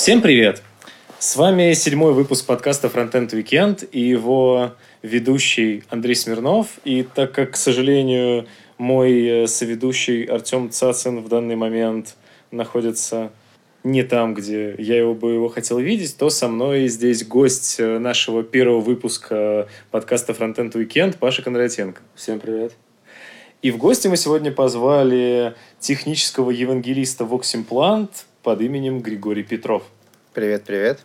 Всем привет! С вами седьмой выпуск подкаста Frontend Weekend и его ведущий Андрей Смирнов. И так как, к сожалению, мой э, соведущий Артем Цацин в данный момент находится не там, где я его бы его хотел видеть, то со мной здесь гость э, нашего первого выпуска подкаста Frontend Weekend Паша Кондратенко. Всем привет. И в гости мы сегодня позвали технического евангелиста Voximplant под именем Григорий Петров. Привет, привет.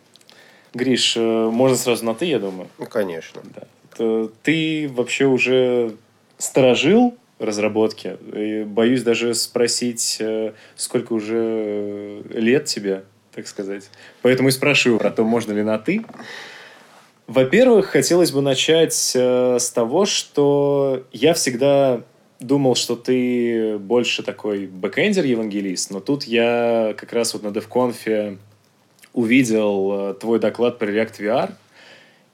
Гриш, э, можно сразу на «ты», я думаю? Ну, конечно. Да. Ты вообще уже сторожил разработки? И боюсь даже спросить, э, сколько уже лет тебе, так сказать. Поэтому и спрашиваю про то, можно ли на «ты». Во-первых, хотелось бы начать э, с того, что я всегда думал, что ты больше такой бэкэндер-евангелист, но тут я как раз вот на DevConf увидел э, твой доклад про React VR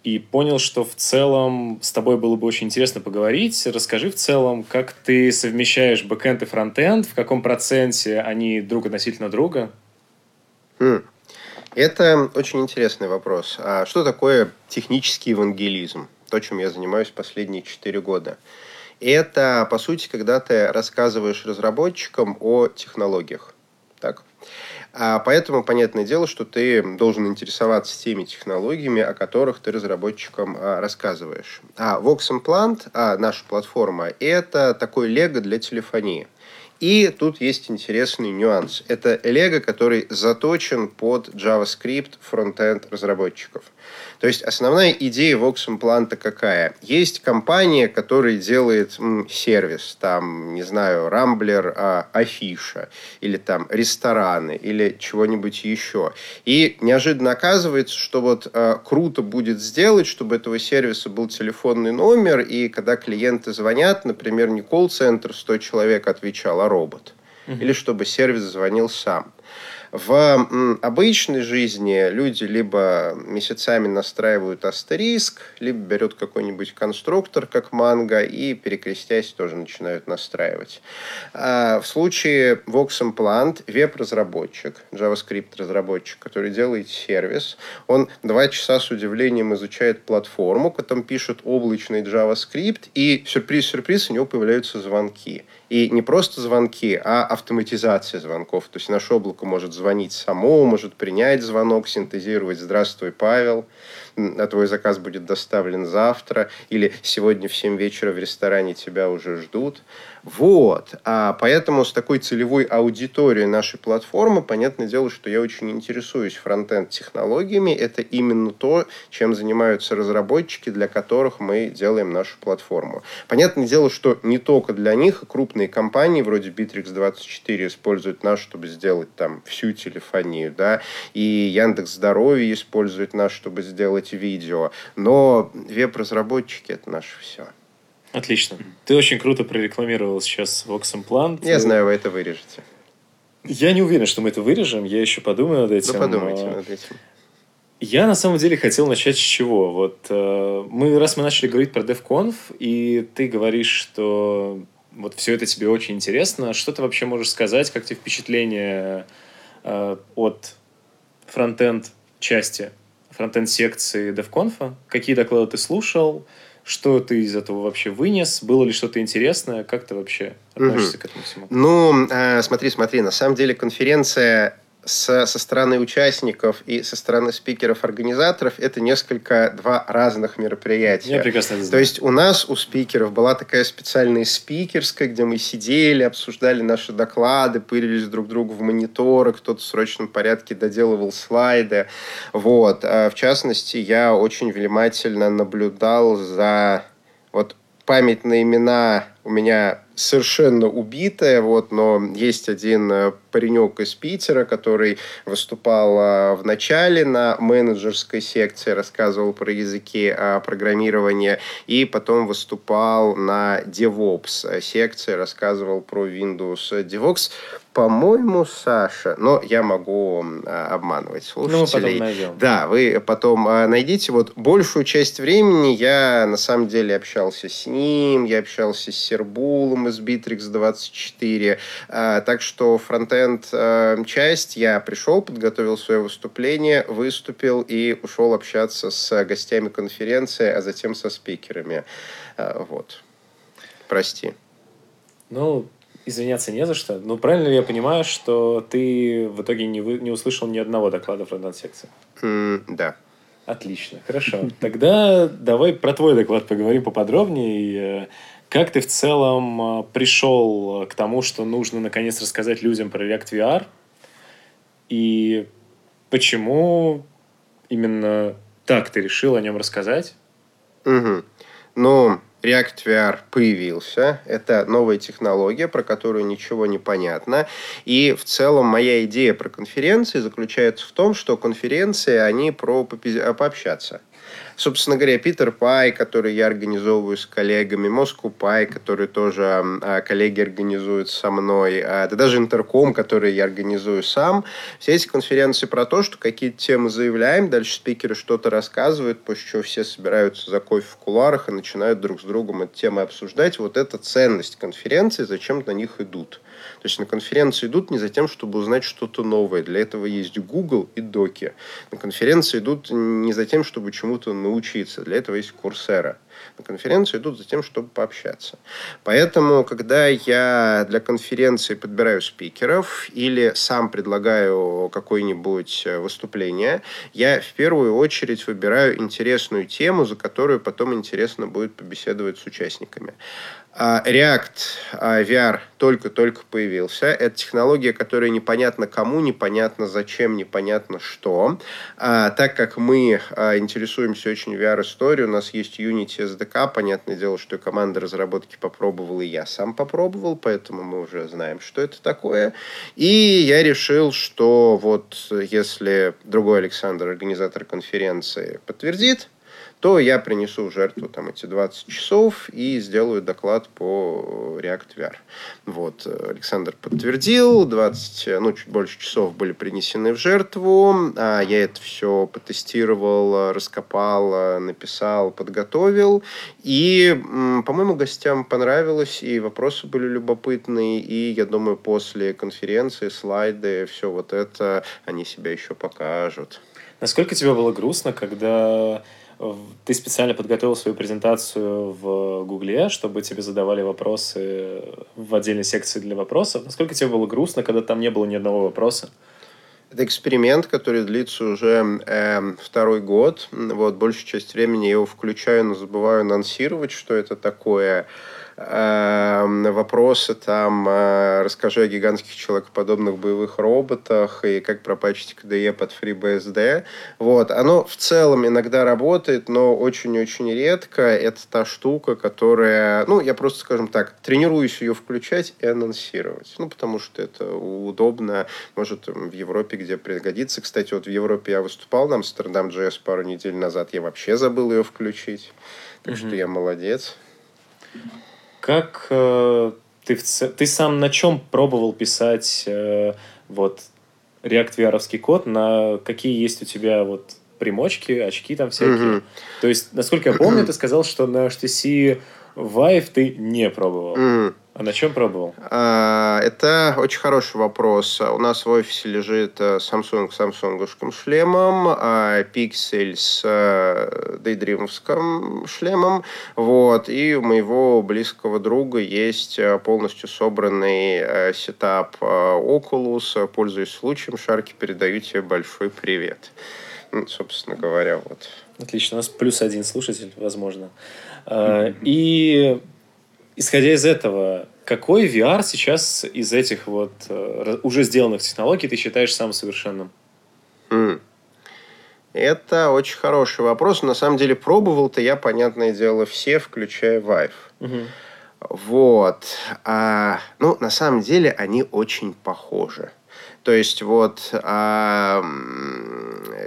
и понял, что в целом с тобой было бы очень интересно поговорить. Расскажи в целом, как ты совмещаешь бэкэнд и фронтенд, в каком проценте они друг относительно друга? Хм. Это очень интересный вопрос. А что такое технический евангелизм? То, чем я занимаюсь последние четыре года. Это, по сути, когда ты рассказываешь разработчикам о технологиях. Так? А поэтому, понятное дело, что ты должен интересоваться теми технологиями, о которых ты разработчикам а, рассказываешь. А Vox Implant, а, наша платформа, это такой лего для телефонии. И тут есть интересный нюанс. Это Lego, который заточен под JavaScript фронтенд разработчиков. То есть основная идея Vox Implant какая? Есть компания, которая делает м, сервис, там, не знаю, Рамблер, а, Афиша, или там рестораны, или чего-нибудь еще. И неожиданно оказывается, что вот а, круто будет сделать, чтобы этого сервиса был телефонный номер, и когда клиенты звонят, например, не колл-центр 100 человек отвечал, а робот. Угу. Или чтобы сервис звонил сам. В обычной жизни люди либо месяцами настраивают астериск, либо берут какой-нибудь конструктор, как манго, и, перекрестясь, тоже начинают настраивать. А в случае Vox Implant веб-разработчик, JavaScript-разработчик, который делает сервис, он два часа с удивлением изучает платформу, потом пишет облачный JavaScript, и сюрприз-сюрприз, у него появляются звонки. И не просто звонки, а автоматизация звонков. То есть наше облако может звонить само, может принять звонок, синтезировать «Здравствуй, Павел», а твой заказ будет доставлен завтра, или сегодня в 7 вечера в ресторане тебя уже ждут. Вот. А поэтому с такой целевой аудиторией нашей платформы, понятное дело, что я очень интересуюсь фронтенд-технологиями. Это именно то, чем занимаются разработчики, для которых мы делаем нашу платформу. Понятное дело, что не только для них, крупные компании вроде Bittrex24 используют нас, чтобы сделать там всю телефонию, да, и Яндекс Здоровье использует нас, чтобы сделать видео. Но веб-разработчики – это наше все. Отлично. Ты очень круто прорекламировал сейчас Vox Implant. Я знаю, вы это вырежете. Я не уверен, что мы это вырежем. Я еще подумаю над этим. Ну, подумайте над этим. Я на самом деле хотел начать с чего. Вот э, мы, раз мы начали говорить про DevConf, и ты говоришь, что вот все это тебе очень интересно, что ты вообще можешь сказать, как тебе впечатление э, от фронтенд части, фронтенд секции DevConf? Какие доклады ты слушал? Что ты из этого вообще вынес? Было ли что-то интересное? Как ты вообще относишься угу. к этому всему? Ну, э, смотри, смотри. На самом деле конференция с, со стороны участников и со стороны спикеров-организаторов это несколько два разных мероприятия. Я прекрасно это знаю. То есть у нас, у спикеров, была такая специальная спикерская, где мы сидели, обсуждали наши доклады, пырились друг другу в мониторы, кто-то в срочном порядке доделывал слайды. Вот. А в частности, я очень внимательно наблюдал за вот память на имена у меня совершенно убитая, вот, но есть один э, паренек из Питера, который выступал э, в начале на менеджерской секции, рассказывал про языки э, программирования, и потом выступал на DevOps секции, рассказывал про Windows DevOps. По-моему, Саша, но я могу обманывать слушателей. Ну, мы потом найдем. Да, вы потом найдите. Вот большую часть времени я на самом деле общался с ним, я общался с Сербулом из Bittrex 24. А, так что фронтенд а, часть я пришел, подготовил свое выступление, выступил и ушел общаться с гостями конференции, а затем со спикерами. А, вот. Прости. Ну, извиняться не за что. Ну, правильно ли я понимаю, что ты в итоге не, вы, не услышал ни одного доклада фронтенд секции? Mm, да. Отлично, хорошо. Тогда давай про твой доклад поговорим поподробнее. Как ты в целом э, пришел к тому, что нужно наконец рассказать людям про React VR? И почему именно так ты решил о нем рассказать? Угу. Ну, React VR появился. Это новая технология, про которую ничего не понятно. И в целом моя идея про конференции заключается в том, что конференции, они про пообщаться. Собственно говоря, Питер Пай, который я организовываю с коллегами, Москву Пай, который тоже а, коллеги организуют со мной, а, да даже Интерком, который я организую сам. Все эти конференции про то, что какие-то темы заявляем, дальше спикеры что-то рассказывают, после чего все собираются за кофе в куларах и начинают друг с другом эти темы обсуждать. Вот это ценность конференции, зачем на них идут. То есть на конференции идут не за тем, чтобы узнать что-то новое. Для этого есть Google и Доки. На конференции идут не за тем, чтобы чему-то научиться. Для этого есть Курсера. На конференции идут за тем, чтобы пообщаться. Поэтому, когда я для конференции подбираю спикеров или сам предлагаю какое-нибудь выступление, я в первую очередь выбираю интересную тему, за которую потом интересно будет побеседовать с участниками. А, React а, VR только-только появился. Это технология, которая непонятно кому, непонятно зачем, непонятно что. А, так как мы интересуемся очень VR-историей, у нас есть Unity SDK, понятное дело, что команда разработки попробовала, и я сам попробовал, поэтому мы уже знаем, что это такое. И я решил, что вот если другой Александр, организатор конференции, подтвердит, то я принесу в жертву там эти 20 часов и сделаю доклад по React VR. Вот. Александр подтвердил, 20, ну, чуть больше часов были принесены в жертву. А я это все потестировал, раскопал, написал, подготовил. И, по-моему, гостям понравилось, и вопросы были любопытные, и, я думаю, после конференции слайды, все вот это, они себя еще покажут. Насколько тебе было грустно, когда ты специально подготовил свою презентацию в Гугле, чтобы тебе задавали вопросы в отдельной секции для вопросов. Насколько тебе было грустно, когда там не было ни одного вопроса? Это эксперимент, который длится уже э, второй год. Вот, большую часть времени я его включаю, но забываю анонсировать, что это такое. Вопросы там э, «Расскажи о гигантских человекоподобных боевых роботах» и «Как пропачить KDE под FreeBSD». Вот. Оно в целом иногда работает, но очень-очень редко. Это та штука, которая... Ну, я просто, скажем так, тренируюсь ее включать и анонсировать. Ну, потому что это удобно. Может, в Европе, где пригодится. Кстати, вот в Европе я выступал на Амстердам JS пару недель назад. Я вообще забыл ее включить. Так mm-hmm. что я молодец. Как э, ты, в, ты сам на чем пробовал писать э, вот React VR код? На какие есть у тебя вот примочки, очки там всякие? Mm-hmm. То есть, насколько я помню, ты сказал, что на HTC Vive ты не пробовал. Mm-hmm. А на чем пробовал? А, это очень хороший вопрос. У нас в офисе лежит э, Samsung с самсунговским шлемом, а Pixel с э, Daydreamовским шлемом. Вот. И у моего близкого друга есть э, полностью собранный сетап Oculus. Пользуясь случаем, Шарки, передаю тебе большой привет. Ну, собственно говоря, вот. Отлично. У нас плюс один слушатель, возможно. И исходя из этого, какой VR сейчас из этих вот э, уже сделанных технологий ты считаешь самым совершенным? Mm. Это очень хороший вопрос. На самом деле пробовал-то я, понятное дело, все, включая Vive. Mm-hmm. Вот. А, ну, на самом деле они очень похожи. То есть вот а,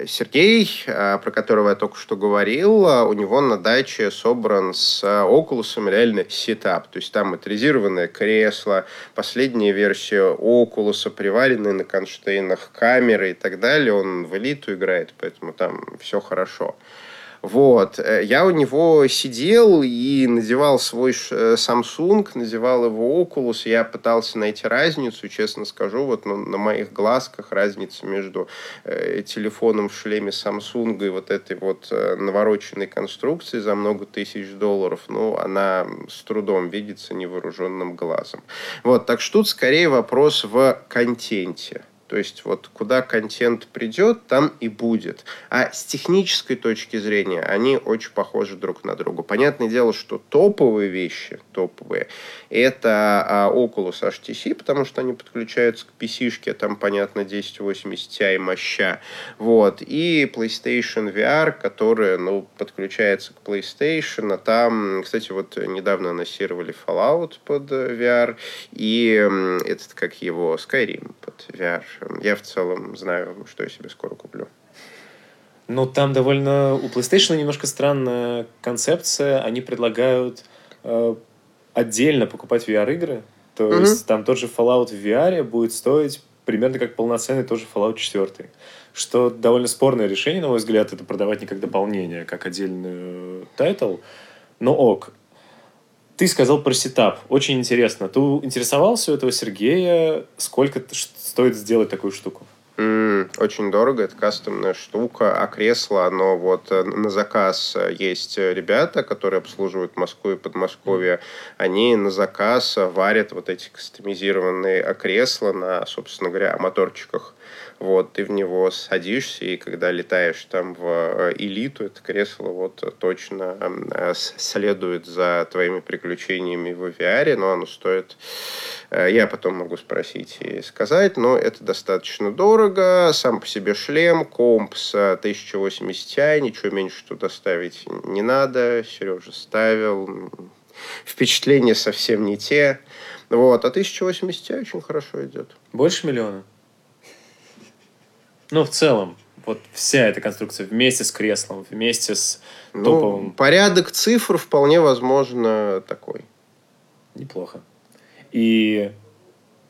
Сергей, а, про которого я только что говорил, а, у него на даче собран с Oculus реально сетап. То есть там моторизированное кресло, последняя версия Oculus, приваренные на конштейнах камеры и так далее. Он в элиту играет, поэтому там все хорошо. Вот. Э, я у него сидел и надевал свой э, Samsung, надевал его Oculus. Я пытался найти разницу, честно скажу. Вот ну, на моих глазках разница между э, телефоном в шлеме Samsung и вот этой вот э, навороченной конструкцией за много тысяч долларов, ну, она с трудом видится невооруженным глазом. Вот. Так что тут скорее вопрос в контенте. То есть вот куда контент придет, там и будет. А с технической точки зрения они очень похожи друг на друга. Понятное дело, что топовые вещи, топовые, это а, Oculus HTC, потому что они подключаются к PC-шке, там, понятно, 1080 Ti моща. Вот. И PlayStation VR, которая, ну, подключается к PlayStation. А там, кстати, вот недавно анонсировали Fallout под VR и этот, как его, Skyrim под VR я в целом знаю, что я себе скоро куплю. Ну, там довольно... У PlayStation немножко странная концепция. Они предлагают э, отдельно покупать VR-игры. То mm-hmm. есть там тот же Fallout в VR будет стоить примерно как полноценный тоже Fallout 4. Что довольно спорное решение, на мой взгляд, это продавать не как дополнение, как отдельный title. Но ок. Ты сказал про setup. Очень интересно. Ты интересовался у этого Сергея, сколько стоит сделать такую штуку? Mm, очень дорого, это кастомная штука, а кресло, оно вот э, на заказ э, есть ребята, которые обслуживают Москву и Подмосковье, они на заказ варят вот эти кастомизированные кресла на, собственно говоря, моторчиках. Вот, ты в него садишься, и когда летаешь там в э, элиту, это кресло вот точно э, следует за твоими приключениями в VR, но оно стоит, э, я потом могу спросить и сказать, но это достаточно дорого, сам по себе шлем, комп с 1080 Ti, ничего меньше туда ставить не надо, Сережа ставил, впечатления совсем не те, вот, а 1080 Ti очень хорошо идет. Больше миллиона? Ну, в целом, вот вся эта конструкция вместе с креслом, вместе с ну, топовым... Порядок цифр вполне возможно такой. Неплохо. И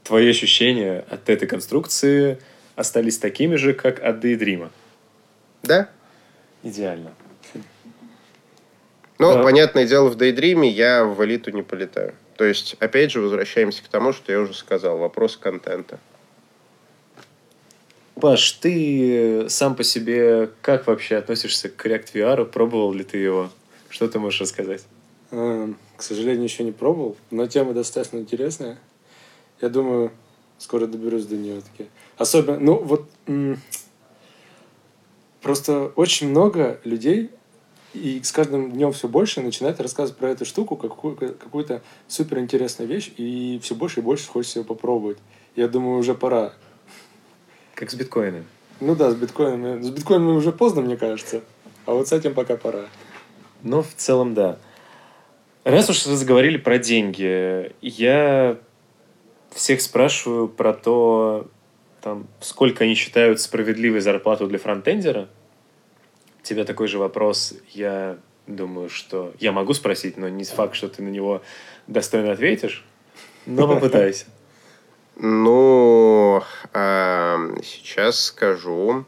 твои ощущения от этой конструкции остались такими же, как от Daydream? Да. Идеально. Но, да. понятное дело, в Daydream я в элиту не полетаю. То есть, опять же, возвращаемся к тому, что я уже сказал. Вопрос контента. Паш, ты сам по себе как вообще относишься к React VR? Пробовал ли ты его? Что ты можешь рассказать? Эм, к сожалению, еще не пробовал, но тема достаточно интересная. Я думаю, скоро доберусь до нее таки. Особенно, ну вот просто очень много людей и с каждым днем все больше начинают рассказывать про эту штуку, как какую-то супер интересную вещь, и все больше и больше хочется ее попробовать. Я думаю, уже пора. Как с биткоинами. Ну да, с биткоинами. С биткоинами уже поздно, мне кажется. А вот с этим пока пора. Ну, в целом, да. Раз уж вы заговорили про деньги, я всех спрашиваю про то, там, сколько они считают справедливой зарплату для фронтендера. Тебе такой же вопрос, я думаю, что я могу спросить, но не факт, что ты на него достойно ответишь, но попытайся. Ну, а, сейчас скажу.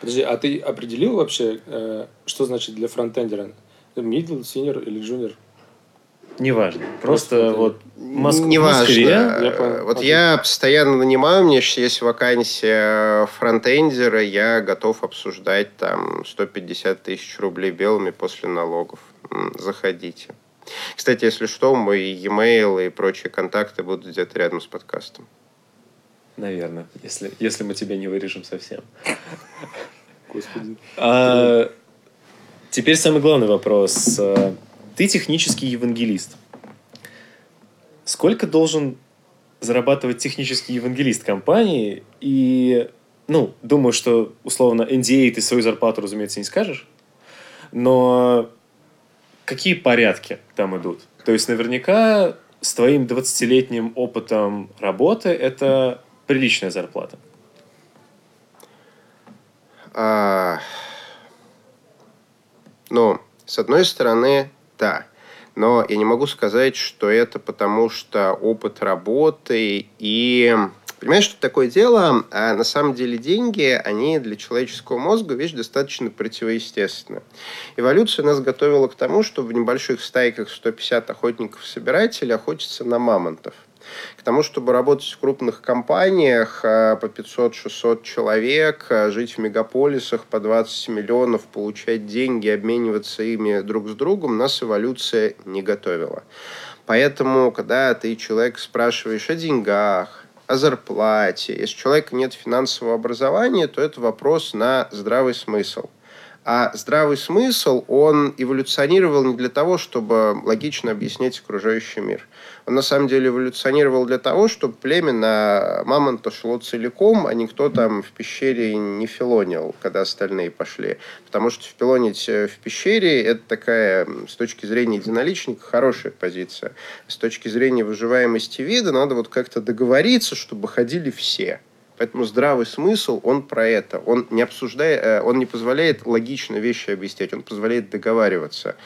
Подожди, а ты определил вообще, э, что значит для фронтендера? Middle, senior или junior? Неважно. Просто, Просто вот Моск... Неважно. Москве... Я вот Окей. я постоянно нанимаю, у меня сейчас есть вакансия фронтендера, я готов обсуждать там 150 тысяч рублей белыми после налогов. Заходите. Кстати, если что, мой e-mail и прочие контакты будут где-то рядом с подкастом. Наверное, если, если мы тебя не вырежем совсем. Господи. А, теперь самый главный вопрос. Ты технический евангелист. Сколько должен зарабатывать технический евангелист компании? И, ну, думаю, что, условно, NDA ты свою зарплату, разумеется, не скажешь. Но какие порядки там идут? То есть наверняка с твоим 20-летним опытом работы это приличная зарплата. А, ну, с одной стороны, да. Но я не могу сказать, что это потому что опыт работы и Понимаешь, что такое дело? А на самом деле деньги, они для человеческого мозга вещь достаточно противоестественная. Эволюция нас готовила к тому, чтобы в небольших стайках 150 охотников-собирателей охотиться на мамонтов к тому, чтобы работать в крупных компаниях э, по 500-600 человек, э, жить в мегаполисах по 20 миллионов, получать деньги, обмениваться ими друг с другом, нас эволюция не готовила. Поэтому, когда ты человек спрашиваешь о деньгах, о зарплате, если у человека нет финансового образования, то это вопрос на здравый смысл. А здравый смысл, он эволюционировал не для того, чтобы логично объяснять окружающий мир. Он на самом деле эволюционировал для того, чтобы племя на мамонта шло целиком, а никто там в пещере не филонил, когда остальные пошли. Потому что филонить э, в пещере – это такая, с точки зрения единоличника, хорошая позиция. С точки зрения выживаемости вида надо вот как-то договориться, чтобы ходили все. Поэтому здравый смысл, он про это. Он не обсуждает, э, он не позволяет логично вещи объяснять, он позволяет договариваться.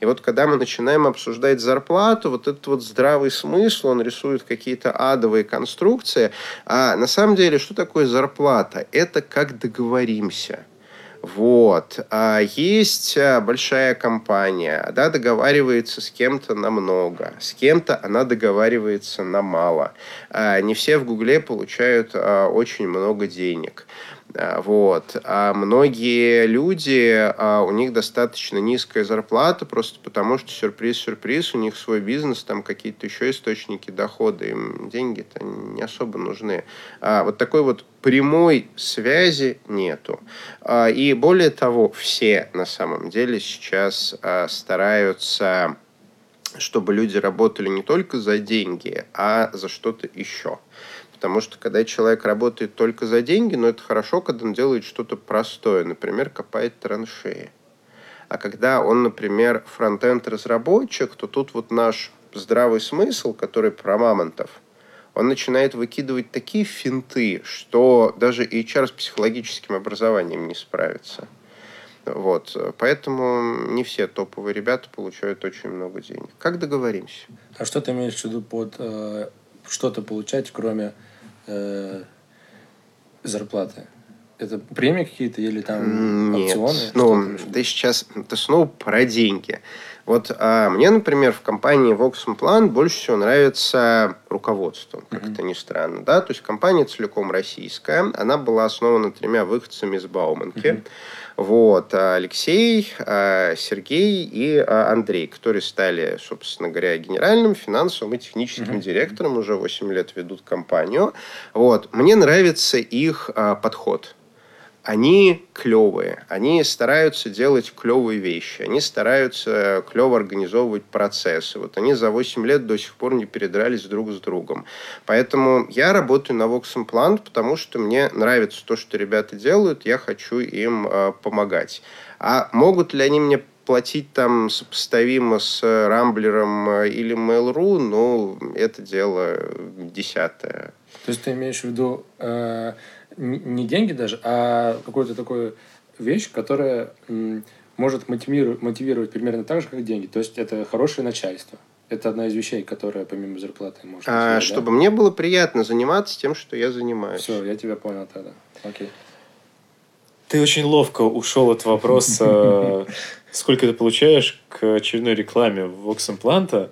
И вот когда мы начинаем обсуждать зарплату, вот этот вот здравый смысл, он рисует какие-то адовые конструкции. А на самом деле, что такое зарплата? Это как договоримся. Вот. А есть а, большая компания, да, договаривается с кем-то на много, с кем-то она договаривается на мало. А не все в Гугле получают а, очень много денег. А, вот. А многие люди, а, у них достаточно низкая зарплата, просто потому что сюрприз-сюрприз, у них свой бизнес, там какие-то еще источники дохода, им деньги-то не особо нужны. А вот такой вот прямой связи нету. И более того, все на самом деле сейчас стараются чтобы люди работали не только за деньги, а за что-то еще. Потому что когда человек работает только за деньги, но ну, это хорошо, когда он делает что-то простое, например, копает траншеи. А когда он, например, фронтенд-разработчик, то тут вот наш здравый смысл, который про мамонтов, он начинает выкидывать такие финты, что даже HR с психологическим образованием не справится. Вот. Поэтому не все топовые ребята получают очень много денег. Как договоримся? А что ты имеешь в виду под э, что-то получать, кроме э, зарплаты? Это премии какие-то или там Нет. опционы? Ну, ты сейчас, ты снова про деньги. Вот а, мне, например, в компании Voxum больше всего нравится руководство, как mm-hmm. это ни странно. Да? То есть компания целиком российская. Она была основана тремя выходцами из Бауманки. Mm-hmm. Вот, а Алексей, а, Сергей и а, Андрей, которые стали, собственно говоря, генеральным, финансовым и техническим mm-hmm. директором, уже 8 лет ведут компанию. Вот, мне нравится их подход они клевые, они стараются делать клевые вещи, они стараются клево организовывать процессы. Вот они за 8 лет до сих пор не передрались друг с другом. Поэтому я работаю на Vox Implant, потому что мне нравится то, что ребята делают, я хочу им э, помогать. А могут ли они мне платить там сопоставимо с Рамблером э, или Mail.ru, ну, это дело десятое. То есть ты имеешь в виду... Э не деньги даже, а какую-то такую вещь, которая может мотивировать, мотивировать примерно так же, как деньги. То есть это хорошее начальство. Это одна из вещей, которая помимо зарплаты может. А, сделать, чтобы да? мне было приятно заниматься тем, что я занимаюсь. Все, я тебя понял тогда. Окей. Ты очень ловко ушел от вопроса, сколько ты получаешь к очередной рекламе Vox Implanta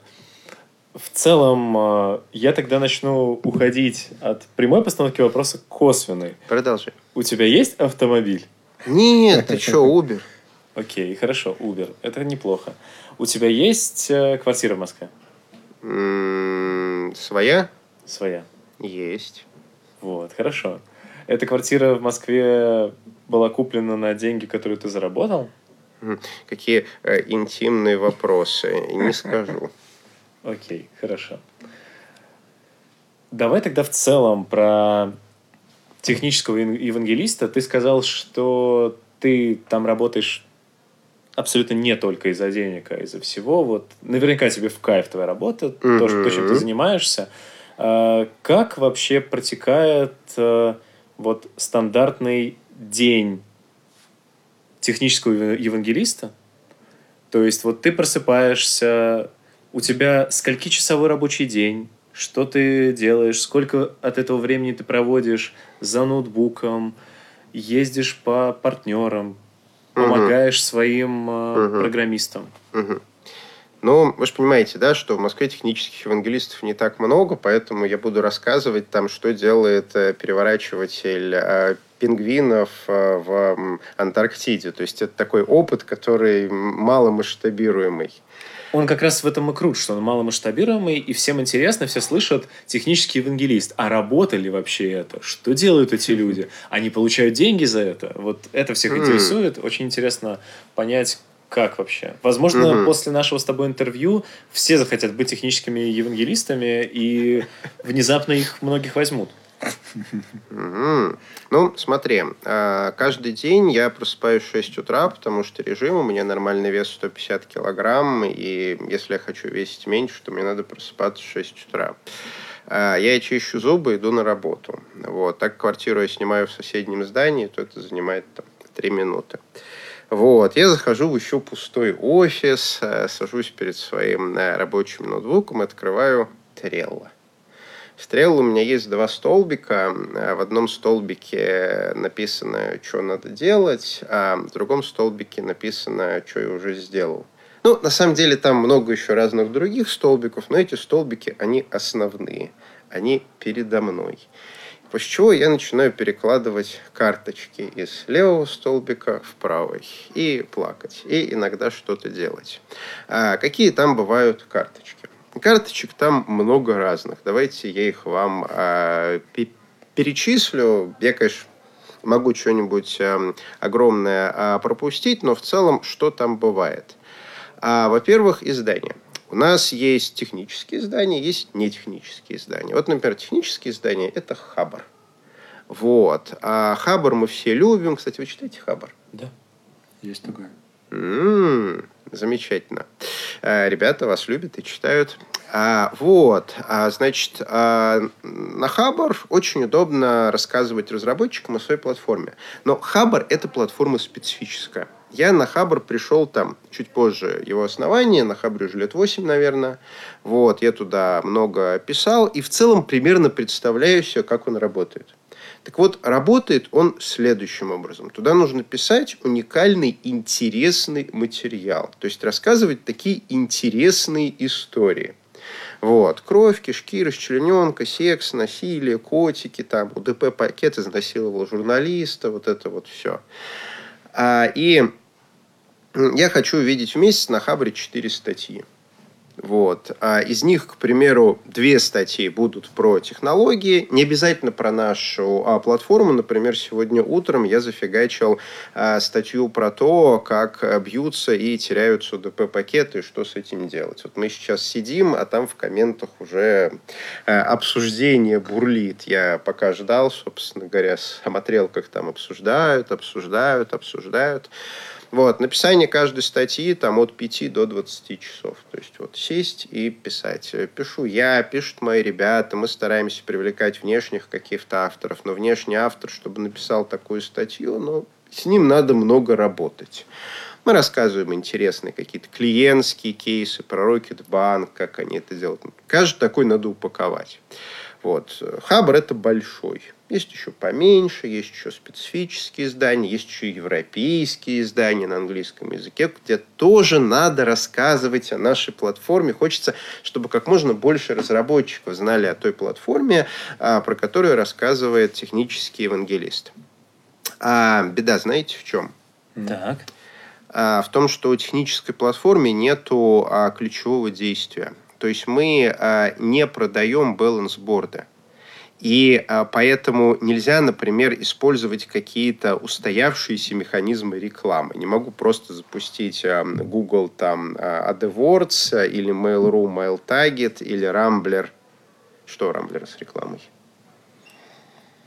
в целом, а, я тогда начну уходить от прямой постановки вопроса к косвенной. Продолжи. У тебя есть автомобиль? Нет, ты что, Uber? Окей, хорошо, Uber. Это неплохо. У тебя есть э, квартира в Москве? Своя? Своя. Есть. Вот, хорошо. Эта квартира в Москве была куплена на деньги, которые ты заработал? Какие э, интимные вопросы, не скажу. Окей, хорошо. Давай тогда в целом про технического евангелиста. Ты сказал, что ты там работаешь абсолютно не только из-за денег, а из-за всего. Вот наверняка тебе в кайф твоя работа, mm-hmm. то, что, то, чем ты занимаешься. А, как вообще протекает а, вот стандартный день технического евангелиста? То есть вот ты просыпаешься, у тебя скольки часовой рабочий день, что ты делаешь, сколько от этого времени ты проводишь за ноутбуком, ездишь по партнерам, помогаешь угу. своим угу. программистам. Угу. Ну, вы же понимаете, да, что в Москве технических евангелистов не так много, поэтому я буду рассказывать там, что делает э, переворачиватель э, пингвинов э, в Антарктиде. То есть это такой опыт, который маломасштабируемый. Он как раз в этом и крут, что он маломасштабируемый, и всем интересно, все слышат технический евангелист. А работали вообще это? Что делают эти люди? Они получают деньги за это? Вот это всех интересует. Очень интересно понять, как вообще? Возможно, угу. после нашего с тобой интервью все захотят быть техническими евангелистами, и внезапно их многих возьмут. Ну, смотри, а, каждый день я просыпаюсь в 6 утра, потому что режим, у меня нормальный вес 150 килограмм, и если я хочу весить меньше, то мне надо просыпаться в 6 утра. А, я чищу зубы, иду на работу. Вот. Так квартиру я снимаю в соседнем здании, то это занимает там, 3 минуты. Вот, я захожу в еще пустой офис, э, сажусь перед своим э, рабочим ноутбуком, открываю Trello. Trello у меня есть два столбика. В одном столбике написано, что надо делать, а в другом столбике написано, что я уже сделал. Ну, на самом деле, там много еще разных других столбиков, но эти столбики, они основные. Они передо мной. После чего я начинаю перекладывать карточки из левого столбика в правый и плакать, и иногда что-то делать. А какие там бывают карточки? Карточек там много разных. Давайте я их вам а, перечислю. Я, конечно, могу что-нибудь а, огромное а, пропустить, но в целом что там бывает? А, во-первых, издание. У нас есть технические издания, есть нетехнические издания. Вот, например, технические издания – это Хабар. Вот. А Хабар мы все любим. Кстати, вы читаете Хабар? Да, есть такое. М-м, замечательно. А, ребята вас любят и читают. А, вот, а, значит, а, на Хабар очень удобно рассказывать разработчикам о своей платформе. Но Хабар – это платформа специфическая. Я на Хабр пришел там чуть позже его основания, на Хабре уже лет 8, наверное. Вот, я туда много писал и в целом примерно представляю себе, как он работает. Так вот, работает он следующим образом. Туда нужно писать уникальный, интересный материал. То есть рассказывать такие интересные истории. Вот. Кровь, кишки, расчлененка, секс, насилие, котики, там, УДП-пакет изнасиловал журналиста, вот это вот все. А, и я хочу увидеть в месяц на Хабре 4 статьи. Вот. А из них, к примеру, две статьи будут про технологии, не обязательно про нашу а, платформу. Например, сегодня утром я зафигачил а, статью про то, как бьются и теряются УДП-пакеты, что с этим делать. Вот мы сейчас сидим, а там в комментах уже а, обсуждение бурлит. Я пока ждал, собственно говоря, смотрел, как там обсуждают, обсуждают, обсуждают. Вот, написание каждой статьи там от 5 до 20 часов. То есть вот сесть и писать. Пишу я, пишут мои ребята, мы стараемся привлекать внешних каких-то авторов, но внешний автор, чтобы написал такую статью, ну, с ним надо много работать. Мы рассказываем интересные какие-то клиентские кейсы про Рокетбанк, как они это делают. Каждый такой надо упаковать. Вот. Хабр – это большой. Есть еще поменьше, есть еще специфические издания, есть еще европейские издания на английском языке, где тоже надо рассказывать о нашей платформе. Хочется, чтобы как можно больше разработчиков знали о той платформе, а, про которую рассказывает технический евангелист. А беда, знаете, в чем? Так. А, в том, что у технической платформы нету а, ключевого действия. То есть мы не продаем балансборды. И а, поэтому нельзя, например, использовать какие-то устоявшиеся механизмы рекламы. Не могу просто запустить а, Google там а, AdWords или Mail.ru MailTarget или Rambler. Что Rambler с рекламой?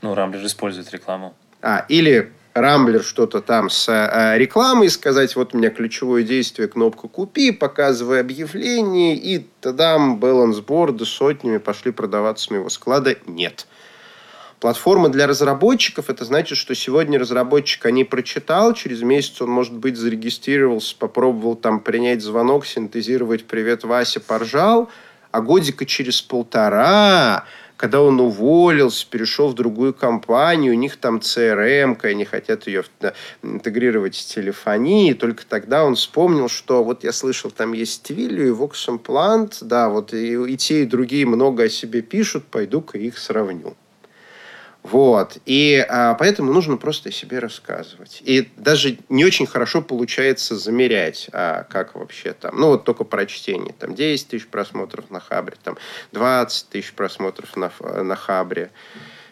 Ну, Rambler использует рекламу. А, или Рамблер что-то там с э, рекламой сказать, вот у меня ключевое действие, кнопка «Купи», показывай объявление, и тадам, балансборды сотнями пошли продаваться с моего склада. Нет. Платформа для разработчиков, это значит, что сегодня разработчик о прочитал, через месяц он, может быть, зарегистрировался, попробовал там принять звонок, синтезировать «Привет, Вася», поржал, А годика через полтора когда он уволился, перешел в другую компанию, у них там CRM, они хотят ее интегрировать с телефонией, только тогда он вспомнил, что вот я слышал, там есть Твилью и Vox Implant, да, вот и, и те, и другие много о себе пишут, пойду-ка их сравню. Вот. И а, поэтому нужно просто о себе рассказывать. И даже не очень хорошо получается замерять, а, как вообще там. Ну, вот только про чтение. Там 10 тысяч просмотров на Хабре, там 20 тысяч просмотров на, на Хабре,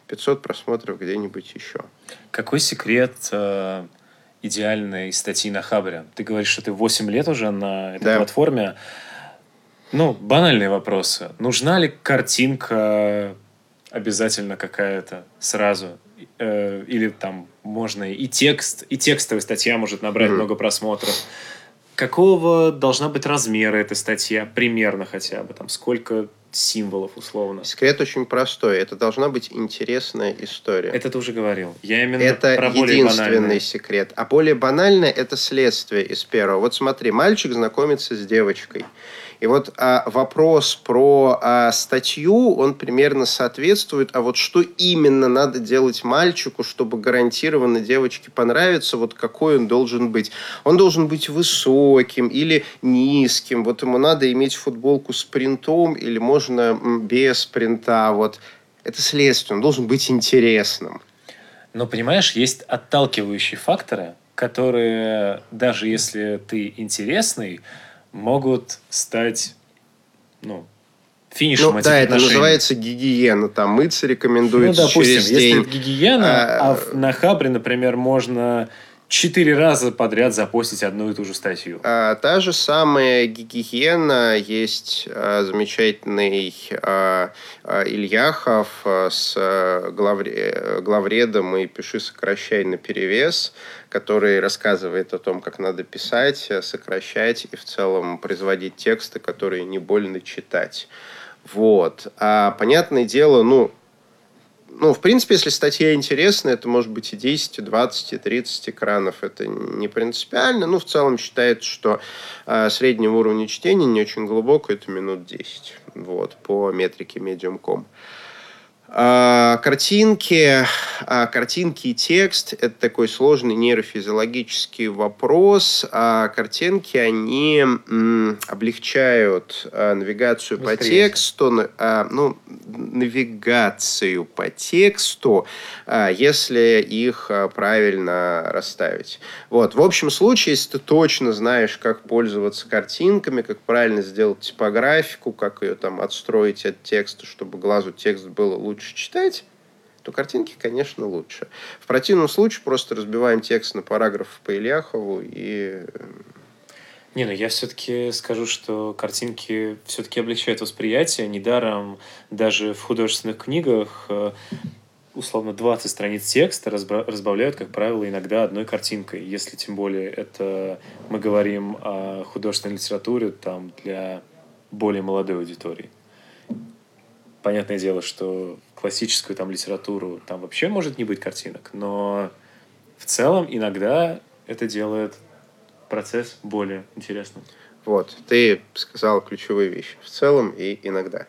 500 просмотров где-нибудь еще. Какой секрет э, идеальной статьи на Хабре? Ты говоришь, что ты 8 лет уже на этой да. платформе. Ну, банальные вопросы. Нужна ли картинка обязательно какая-то сразу. Э, или там можно и текст, и текстовая статья может набрать mm-hmm. много просмотров. Какого должна быть размера эта статья, примерно хотя бы, там, сколько символов условно? Секрет очень простой. Это должна быть интересная история. Это ты уже говорил. Я именно это про более единственный банальное. секрет. А более банальное – это следствие из первого. Вот смотри, мальчик знакомится с девочкой. И вот а, вопрос про а, статью, он примерно соответствует, а вот что именно надо делать мальчику, чтобы гарантированно девочке понравится, вот какой он должен быть. Он должен быть высоким или низким, вот ему надо иметь футболку с принтом или можно без принта, вот. Это следствие, он должен быть интересным. Но, понимаешь, есть отталкивающие факторы, которые, даже если ты интересный, могут стать, ну, финишем ну, этих да, это называется гигиена. Там мыться рекомендуется ну, допустим, через если день. гигиена, а, а на Хабре, например, можно четыре раза подряд запостить одну и ту же статью. А, та же самая гигиена. Есть а, замечательный а, а, Ильяхов а, с а, главре, главредом и «Пиши, сокращай» на перевес, который рассказывает о том, как надо писать, сокращать и в целом производить тексты, которые не больно читать. Вот. А понятное дело, ну, ну, в принципе, если статья интересная, это может быть и 10, и 20, и 30 экранов. Это не принципиально. Ну, в целом считается, что э, среднего уровня чтения, не очень глубоко, это минут 10. Вот, по метрике Medium.com. А, картинки, а, картинки и текст – это такой сложный нейрофизиологический вопрос. А картинки, они облегчают навигацию Быстрее. по тексту, ну, навигацию по тексту, если их правильно расставить. Вот. В общем случае, если ты точно знаешь, как пользоваться картинками, как правильно сделать типографику, как ее там отстроить от текста, чтобы глазу текст было лучше лучше читать, то картинки, конечно, лучше. В противном случае просто разбиваем текст на параграфы по Ильяхову и... Э, Не, ну я все-таки скажу, что картинки все-таки облегчают восприятие. Недаром даже в художественных книгах э, условно 20 страниц текста разбавляют, как правило, иногда одной картинкой. Если тем более это мы говорим о художественной литературе там, для более молодой аудитории. Понятное дело, что классическую там литературу там вообще может не быть картинок, но в целом иногда это делает процесс более интересным. Вот, ты сказал ключевые вещи. В целом и иногда.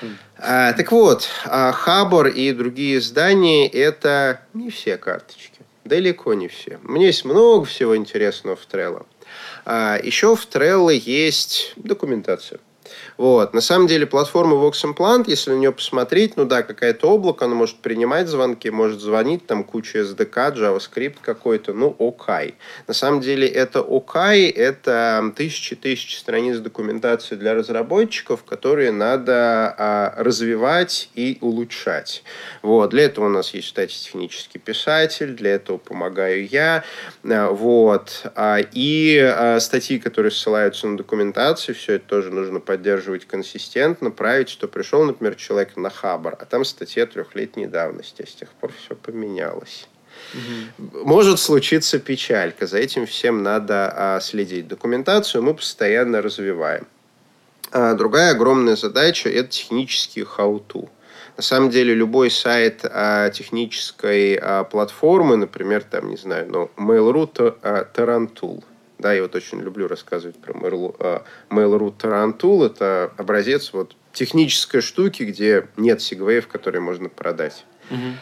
Mm. А, так вот, а, Хабор и другие издания – это не все карточки. Далеко не все. У меня есть много всего интересного в Trello. А, еще в Trello есть документация. Вот. На самом деле платформа Vox Implant, если на нее посмотреть, ну да, какая-то облако, она может принимать звонки, может звонить, там куча SDK, JavaScript какой-то, ну ок. На самом деле это ок, это тысячи-тысячи страниц документации для разработчиков, которые надо а, развивать и улучшать. Вот. Для этого у нас есть, кстати, технический писатель, для этого помогаю я. А, вот. А, и а, статьи, которые ссылаются на документацию, все это тоже нужно поддерживать консистентно, править, что пришел, например, человек на Хабар, а там статья трехлетней давности, а с тех пор все поменялось. Угу. Может случиться печалька, за этим всем надо а, следить. Документацию мы постоянно развиваем. А другая огромная задача – это технические how-to. На самом деле любой сайт а, технической а, платформы, например, там, не знаю, ну, Mail.ru а, да, я вот очень люблю рассказывать про Mail.ru Tarantool. Это образец вот технической штуки, где нет сегвеев, которые можно продать. Угу.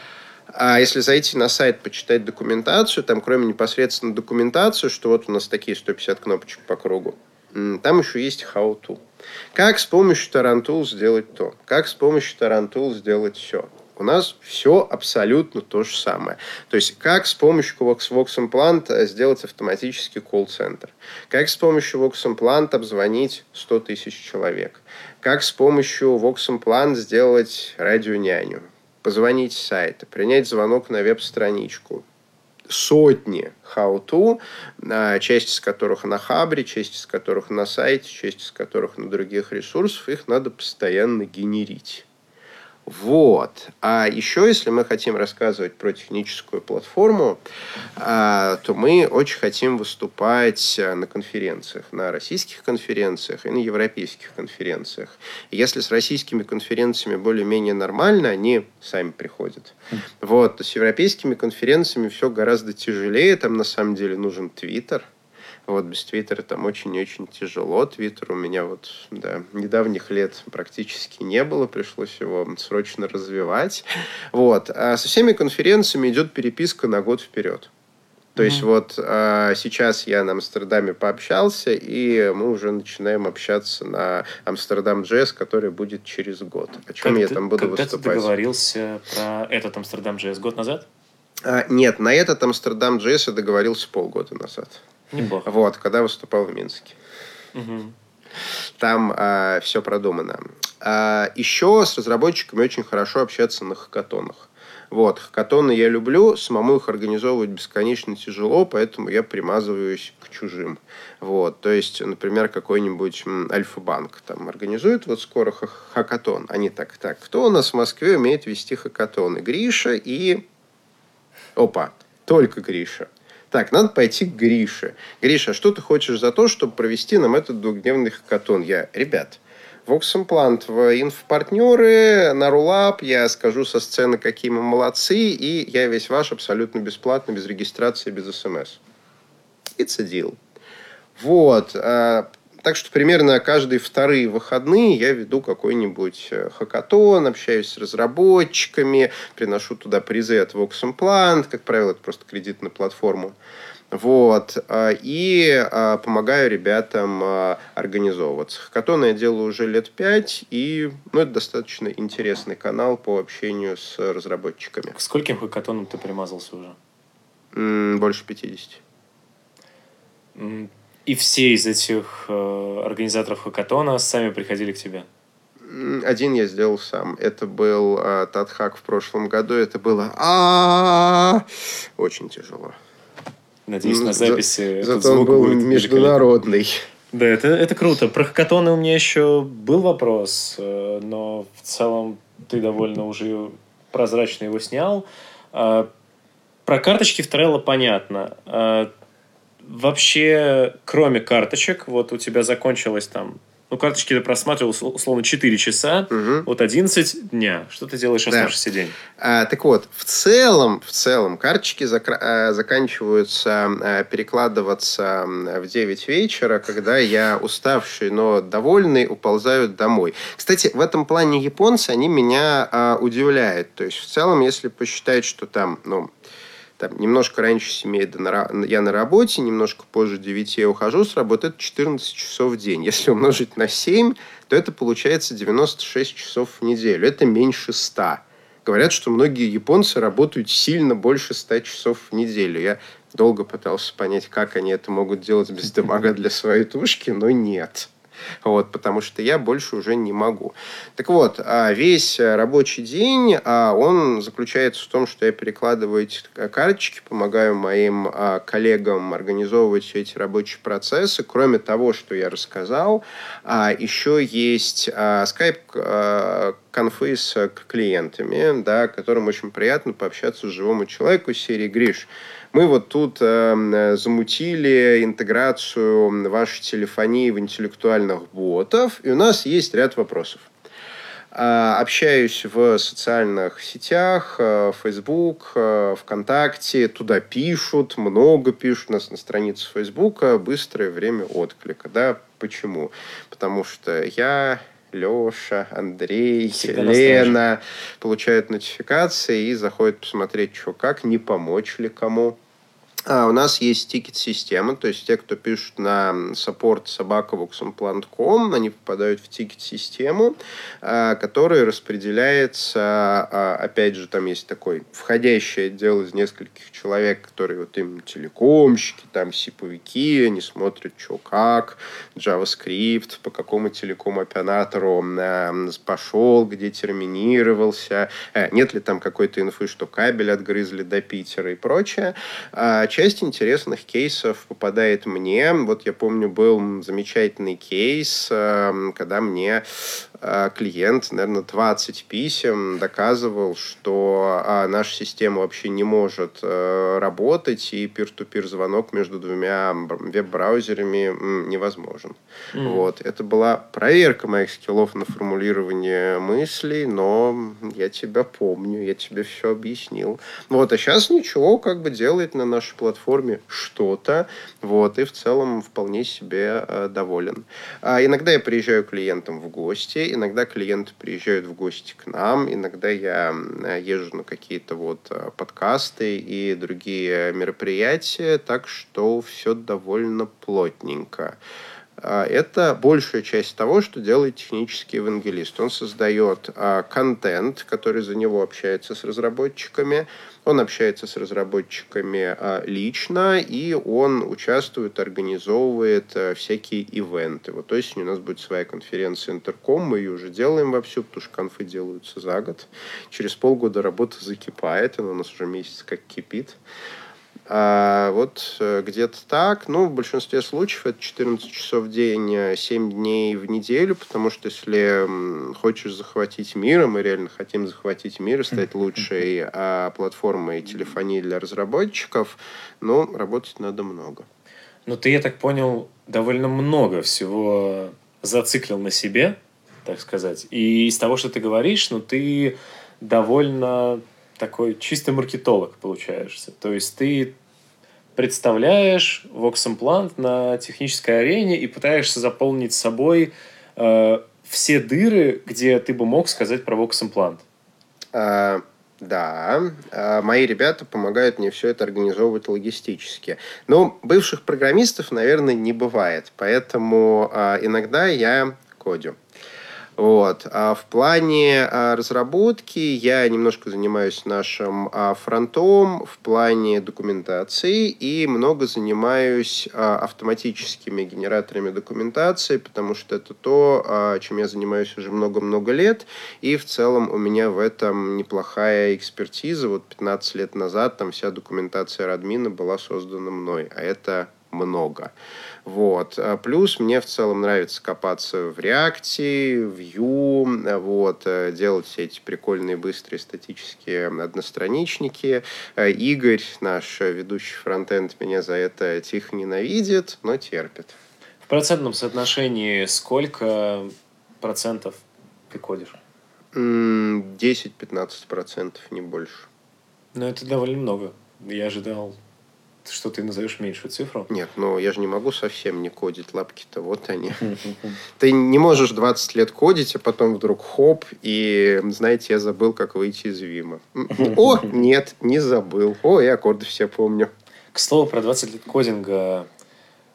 А если зайти на сайт, почитать документацию, там кроме непосредственно документацию, что вот у нас такие 150 кнопочек по кругу, там еще есть how to. Как с помощью Tarantool сделать то? Как с помощью Tarantool сделать все? У нас все абсолютно то же самое. То есть, как с помощью Vox, Implant сделать автоматический колл-центр? Как с помощью Vox Implant обзвонить 100 тысяч человек? Как с помощью Vox Implant сделать радионяню? Позвонить с сайта, принять звонок на веб-страничку, сотни how-to, а, часть из которых на Хабре, часть из которых на сайте, часть из которых на других ресурсах, их надо постоянно генерить. Вот. А еще, если мы хотим рассказывать про техническую платформу, а, то мы очень хотим выступать а, на конференциях, на российских конференциях и на европейских конференциях. Если с российскими конференциями более-менее нормально, они сами приходят. Вот. То с европейскими конференциями все гораздо тяжелее. Там на самом деле нужен Твиттер – вот без Твиттера там очень-очень тяжело. Твиттер у меня вот, да, недавних лет практически не было. Пришлось его срочно развивать. Вот. А со всеми конференциями идет переписка на год вперед. То mm-hmm. есть вот а, сейчас я на Амстердаме пообщался, и мы уже начинаем общаться на Амстердам Джесс, который будет через год. О чем как я ты, там буду когда выступать? ты договорился про этот Амстердам Джесс год назад? А, нет, на этот Амстердам Джесс я договорился полгода назад. Неплохо. Вот, когда выступал в Минске. Угу. Там а, все продумано. А, еще с разработчиками очень хорошо общаться на хакатонах. Вот, хакатоны я люблю, самому их организовывать бесконечно тяжело, поэтому я примазываюсь к чужим. Вот, то есть, например, какой-нибудь Альфа-банк там организует вот скоро хакатон. Они так, так, кто у нас в Москве умеет вести хакатоны? Гриша и... Опа, только Гриша. Так, надо пойти к Грише. Гриша, а что ты хочешь за то, чтобы провести нам этот двухдневный хакатон? Я, ребят, Vox Implant в инфопартнеры, на Рулап, я скажу со сцены, какие мы молодцы, и я весь ваш абсолютно бесплатно, без регистрации, без смс. It's a deal. Вот. Так что примерно каждые вторые выходные я веду какой-нибудь э, хакатон, общаюсь с разработчиками, приношу туда призы от Vox Implant, как правило, это просто кредит на платформу. Вот. А, и а, помогаю ребятам а, организовываться. Хакатоны я делаю уже лет пять, и ну, это достаточно интересный канал по общению с разработчиками. К скольким хакатонам ты примазался уже? Больше 50. И все из этих э, организаторов хакатона сами приходили к тебе? Один я сделал сам. Это был э, Татхак в прошлом году. Это было а очень тяжело. Надеюсь, на записи За, зато он был международный. Да, это, это круто. Про хакатоны у меня еще был вопрос, э, но в целом ты довольно уже прозрачно его снял. Про карточки в Trello понятно вообще, кроме карточек, вот у тебя закончилось там ну, карточки ты просматривал, условно, 4 часа, угу. вот 11 дня. Что ты делаешь оставшийся да. день? А, так вот, в целом, в целом, карточки зак- а, заканчиваются а, перекладываться в 9 вечера, когда я уставший, но довольный, уползаю домой. Кстати, в этом плане японцы, они меня а, удивляют. То есть, в целом, если посчитать, что там, ну, там, немножко раньше 7 я на работе, немножко позже 9 я ухожу с работы, это 14 часов в день. Если умножить на 7, то это получается 96 часов в неделю. Это меньше 100. Говорят, что многие японцы работают сильно больше 100 часов в неделю. Я долго пытался понять, как они это могут делать без дамага для своей тушки, но нет вот, потому что я больше уже не могу. Так вот, а весь рабочий день, а, он заключается в том, что я перекладываю эти карточки, помогаю моим а, коллегам организовывать все эти рабочие процессы. Кроме того, что я рассказал, еще есть скайп конфы с клиентами, да, которым очень приятно пообщаться с живому человеку серии «Гриш, мы вот тут э, замутили интеграцию вашей телефонии в интеллектуальных ботов, и у нас есть ряд вопросов. Э, общаюсь в социальных сетях, э, Facebook, э, ВКонтакте, туда пишут, много пишут у нас на странице Facebook, быстрое время отклика. Да, почему? Потому что я Леша, Андрей, Всегда на Лена получают нотификации и заходят посмотреть, что как, не помочь ли кому. А, у нас есть тикет-система, то есть те, кто пишут на support собаковоксимплант.ком, они попадают в тикет-систему, а, которая распределяется, а, опять же, там есть такой входящий отдел из нескольких человек, которые вот именно телекомщики, там сиповики, они смотрят, что как, JavaScript, по какому телеком-оператору пошел, где терминировался, э, нет ли там какой-то инфы, что кабель отгрызли до Питера и прочее часть интересных кейсов попадает мне. Вот я помню, был замечательный кейс, эм, когда мне э, клиент, наверное, 20 писем доказывал, что а, наша система вообще не может э, работать, и пир-ту-пир звонок между двумя веб-браузерами невозможен. Mm. Вот. Это была проверка моих скиллов на формулирование мыслей, но я тебя помню, я тебе все объяснил. Вот. А сейчас ничего, как бы делает на нашей платформе что-то, вот, и в целом вполне себе э, доволен. А иногда я приезжаю к клиентам в гости, иногда клиенты приезжают в гости к нам, иногда я езжу на какие-то вот э, подкасты и другие мероприятия, так что все довольно плотненько. А, это большая часть того, что делает технический евангелист. Он создает а, контент, который за него общается с разработчиками, он общается с разработчиками а, лично, и он участвует, организовывает всякие ивенты. Вот то есть у нас будет своя конференция Интерком, мы ее уже делаем вовсю, потому что конфы делаются за год. Через полгода работа закипает, она у нас уже месяц как кипит. А вот э, где-то так. Ну, в большинстве случаев это 14 часов в день, 7 э, дней в неделю, потому что если хочешь захватить мир, а мы реально хотим захватить мир и стать лучшей а, платформой телефонии для разработчиков, ну, работать надо много. Ну, ты, я так понял, довольно много всего зациклил на себе, так сказать. И из того, что ты говоришь, ну, ты довольно такой чистый маркетолог получаешься. То есть ты представляешь Vox на технической арене и пытаешься заполнить собой э, все дыры, где ты бы мог сказать про Vox. А, да, а мои ребята помогают мне все это организовывать логистически. Но бывших программистов, наверное, не бывает, поэтому а, иногда я кодю. Вот. А в плане а, разработки я немножко занимаюсь нашим а, фронтом в плане документации и много занимаюсь а, автоматическими генераторами документации, потому что это то, чем я занимаюсь уже много-много лет, и в целом у меня в этом неплохая экспертиза. Вот 15 лет назад там вся документация Радмина была создана мной, а это много. Вот. А плюс мне в целом нравится копаться в реакции, в Vue, вот, э, делать все эти прикольные быстрые статические одностраничники. Э, Игорь, наш ведущий фронтенд, меня за это тихо ненавидит, но терпит. В процентном соотношении сколько процентов ты кодишь? 10-15 процентов, не больше. Ну, это довольно много. Я ожидал что ты назовешь меньшую цифру? Нет, ну я же не могу совсем не кодить лапки-то, вот они. Ты не можешь 20 лет кодить, а потом вдруг хоп, и, знаете, я забыл, как выйти из Вима. О, нет, не забыл. О, я аккорды все помню. К слову, про 20 лет кодинга.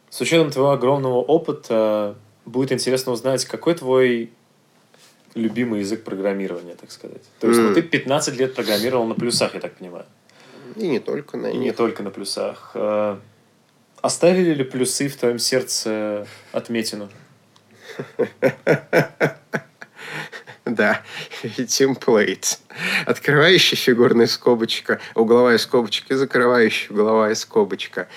С учетом твоего огромного опыта, будет интересно узнать, какой твой любимый язык программирования, так сказать. То есть, ну, ты 15 лет программировал на плюсах, я так понимаю. И не только на и них. не только на плюсах. А, оставили ли плюсы в твоем сердце отметину? Да, темплейт. Открывающая фигурная скобочка, угловая скобочка и закрывающая угловая скобочка.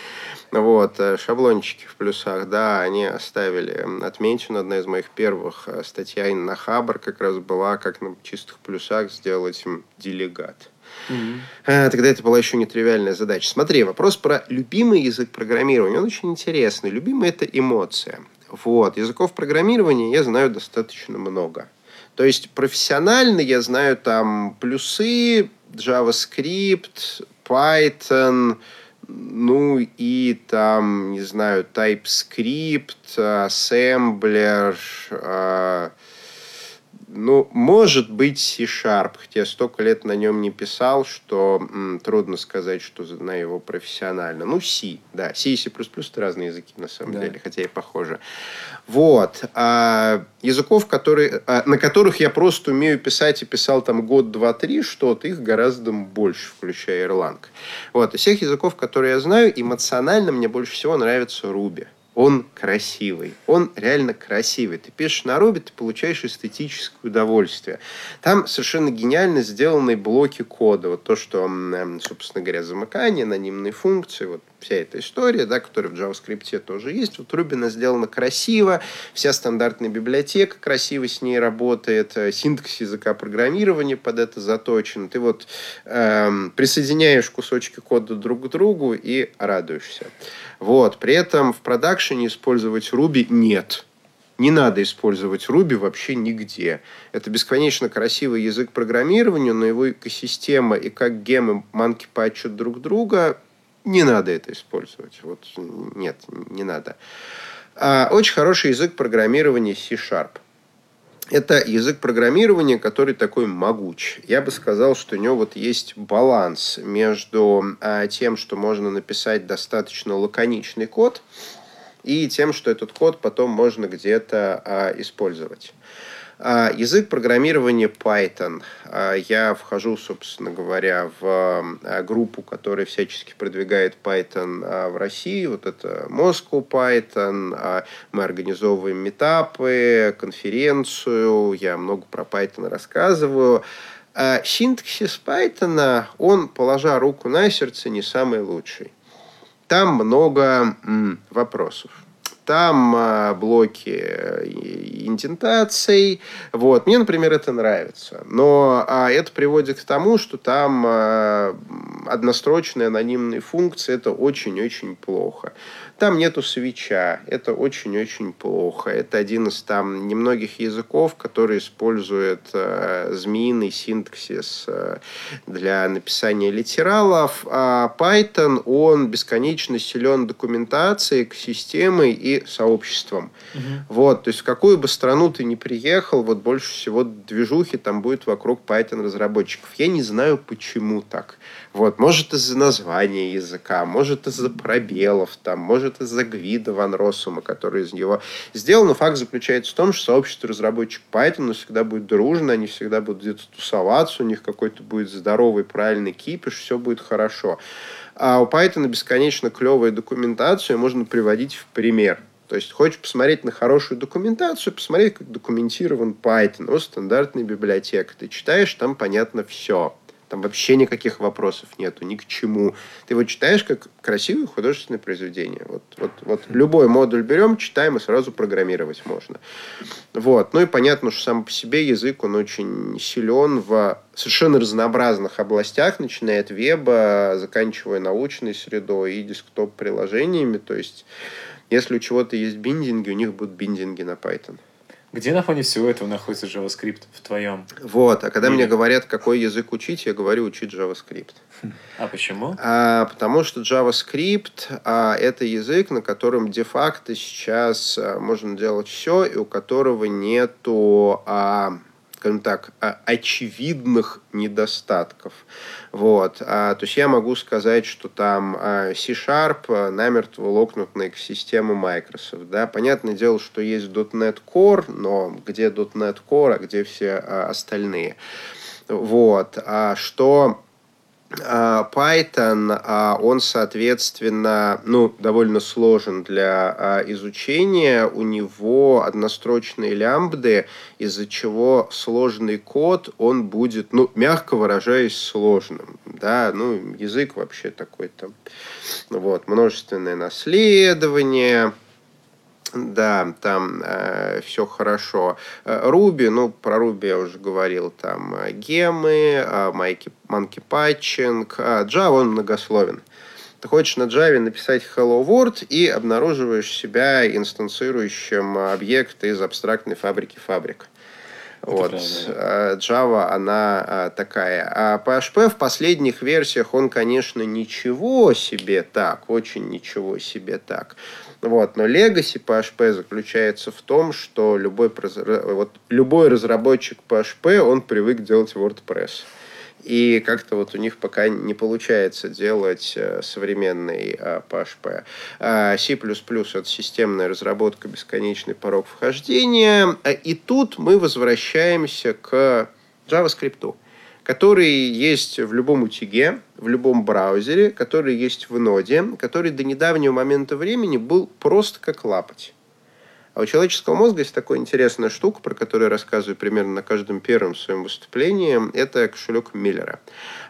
Вот, э, шаблончики в плюсах, да, они оставили отметину. Одна из моих первых э, статей на Хабр как раз была, как на чистых плюсах сделать делегат. Mm-hmm. Тогда это была еще нетривиальная задача. Смотри, вопрос про любимый язык программирования. Он очень интересный. Любимый – это эмоция. Вот. Языков программирования я знаю достаточно много. То есть профессионально я знаю там плюсы, JavaScript, Python, ну и там, не знаю, TypeScript, Assembler, ну, может быть C-Sharp, хотя столько лет на нем не писал, что м, трудно сказать, что знаю его профессионально. Ну, C, да. C и C++ это разные языки, на самом Да. деле, хотя и похожи. Вот. А языков, которые, а, на которых я просто умею писать и писал там год, два, три что-то, их гораздо больше, включая Erlang. Вот. Из всех языков, которые я знаю, эмоционально мне больше всего нравится Ruby. Он красивый. Он реально красивый. Ты пишешь на Ruby, ты получаешь эстетическое удовольствие. Там совершенно гениально сделаны блоки кода. Вот то, что, собственно говоря, замыкание, анонимные функции, вот вся эта история, да, которая в JavaScript тоже есть. Вот она сделана красиво, вся стандартная библиотека красиво с ней работает, э, синтаксис языка программирования под это заточен. Ты вот эм, присоединяешь кусочки кода друг к другу и радуешься. Вот. При этом в продакшене использовать Ruby нет. Не надо использовать Ruby вообще нигде. Это бесконечно красивый язык программирования, но его экосистема и как гемы манки патчат друг друга, не надо это использовать. Вот нет, не надо. А, очень хороший язык программирования C-Sharp. Это язык программирования, который такой могуч. Я бы сказал, что у него вот есть баланс между а, тем, что можно написать достаточно лаконичный код, и тем, что этот код потом можно где-то а, использовать. А, язык программирования Python. А, я вхожу, собственно говоря, в а, группу, которая всячески продвигает Python в России. Вот это Moscow Python. Мы организовываем метапы, конференцию. Я много про Python рассказываю. Синтаксис Python, он, положа руку на сердце, не самый лучший. Там много вопросов. Там а, блоки э, и- индентаций. Вот. Мне, например, это нравится. Но а, это приводит к тому, что там а, однострочные анонимные функции. Это очень-очень плохо. Там нету свеча. Это очень-очень плохо. Это один из там немногих языков, который использует э, змеиный синтаксис э, для написания литералов. А Python, он бесконечно силен документацией, системой и сообществом. Вот, то есть в какую бы страну ты ни приехал, вот больше всего движухи там будет вокруг Python разработчиков. Я не знаю, почему так. Вот, может из-за названия языка, может из-за пробелов, там, может из-за Гвида Ван Россума, который из него сделал. Но факт заключается в том, что сообщество разработчиков Python всегда будет дружно, они всегда будут где-то тусоваться, у них какой-то будет здоровый, правильный кипиш, все будет хорошо. А у Python бесконечно клевая документацию можно приводить в пример. То есть, хочешь посмотреть на хорошую документацию, посмотри, как документирован Python, о, стандартная библиотека. Ты читаешь, там понятно все. Там вообще никаких вопросов нету, ни к чему. Ты его читаешь как красивое художественное произведение. Вот, вот, вот любой модуль берем, читаем и сразу программировать можно. Вот. Ну и понятно, что сам по себе язык, он очень силен в совершенно разнообразных областях, начиная от веба, заканчивая научной средой и десктоп-приложениями. То есть, если у чего-то есть биндинги, у них будут биндинги на Python. Где на фоне всего этого находится JavaScript в твоем? Вот. А когда Или- мне говорят, какой язык учить, я говорю учить JavaScript. А почему? А, потому что JavaScript а, это язык, на котором де-факто сейчас а, можно делать все, и у которого нету, а, скажем так, а, очевидных недостатков. Вот. А, то есть я могу сказать, что там а, C-Sharp намертво локнут на экосистему Microsoft. Да? Понятное дело, что есть .NET Core, но где .NET Core, а где все остальные. Вот. А что Python, а, он, соответственно, ну, довольно сложен для а, изучения. У него однострочные лямбды, из-за чего сложный код, он будет, ну, мягко выражаясь, сложным. Да, ну, язык вообще такой там. Вот, множественное наследование, да, там э, все хорошо. Руби, ну, про Руби я уже говорил, там э, гемы, э, майки, манки патчинг. А Java, он многословен. Ты хочешь на Java написать Hello World и обнаруживаешь себя инстанцирующим объект из абстрактной фабрики фабрик. вот. Правда. Java, она такая. А PHP в последних версиях, он, конечно, ничего себе так, очень ничего себе так. Вот. Но Legacy PHP заключается в том, что любой, вот, любой разработчик PHP, он привык делать WordPress. И как-то вот у них пока не получается делать э, современный PHP. А C++ — это системная разработка, бесконечный порог вхождения. И тут мы возвращаемся к JavaScript который есть в любом утиге, в любом браузере, который есть в ноде, который до недавнего момента времени был просто как лапоть. А у человеческого мозга есть такая интересная штука, про которую я рассказываю примерно на каждом первом своем выступлении. Это кошелек Миллера.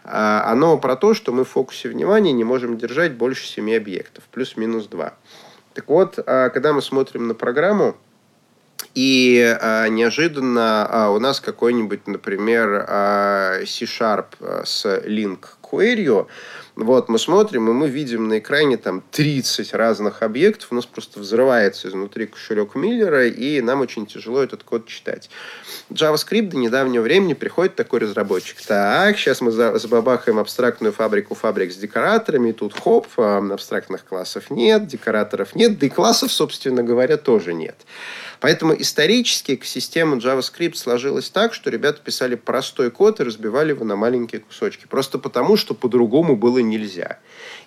А, оно про то, что мы в фокусе внимания не можем держать больше семи объектов, плюс-минус два. Так вот, а, когда мы смотрим на программу, и э, неожиданно э, у нас какой-нибудь, например, э, C-Sharp с link query, вот, мы смотрим, и мы видим на экране там 30 разных объектов, у нас просто взрывается изнутри кошелек Миллера, и нам очень тяжело этот код читать. JavaScript до недавнего времени приходит такой разработчик. Так, сейчас мы забабахаем абстрактную фабрику фабрик с декораторами, и тут хоп, абстрактных классов нет, декораторов нет, да и классов, собственно говоря, тоже нет. Поэтому исторически экосистема JavaScript сложилась так, что ребята писали простой код и разбивали его на маленькие кусочки. Просто потому, что по-другому было нельзя.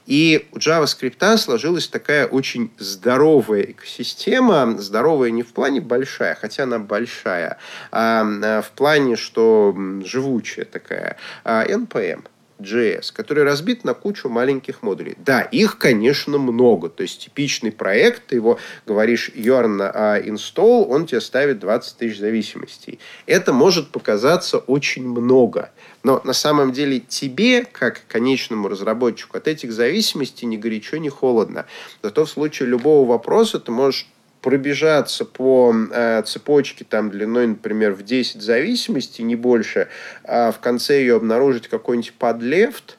И у JavaScript сложилась такая очень здоровая экосистема. Здоровая не в плане большая, хотя она большая, а, а в плане, что живучая такая. А, NPM – JS, который разбит на кучу маленьких модулей. Да, их, конечно, много. То есть типичный проект, ты его говоришь yarn а install, он тебе ставит 20 тысяч зависимостей. Это может показаться очень много. Но на самом деле тебе, как конечному разработчику, от этих зависимостей ни горячо, ни холодно. Зато в случае любого вопроса ты можешь пробежаться по э, цепочке там длиной, например, в 10 зависимостей, не больше, а в конце ее обнаружить какой-нибудь подлефт,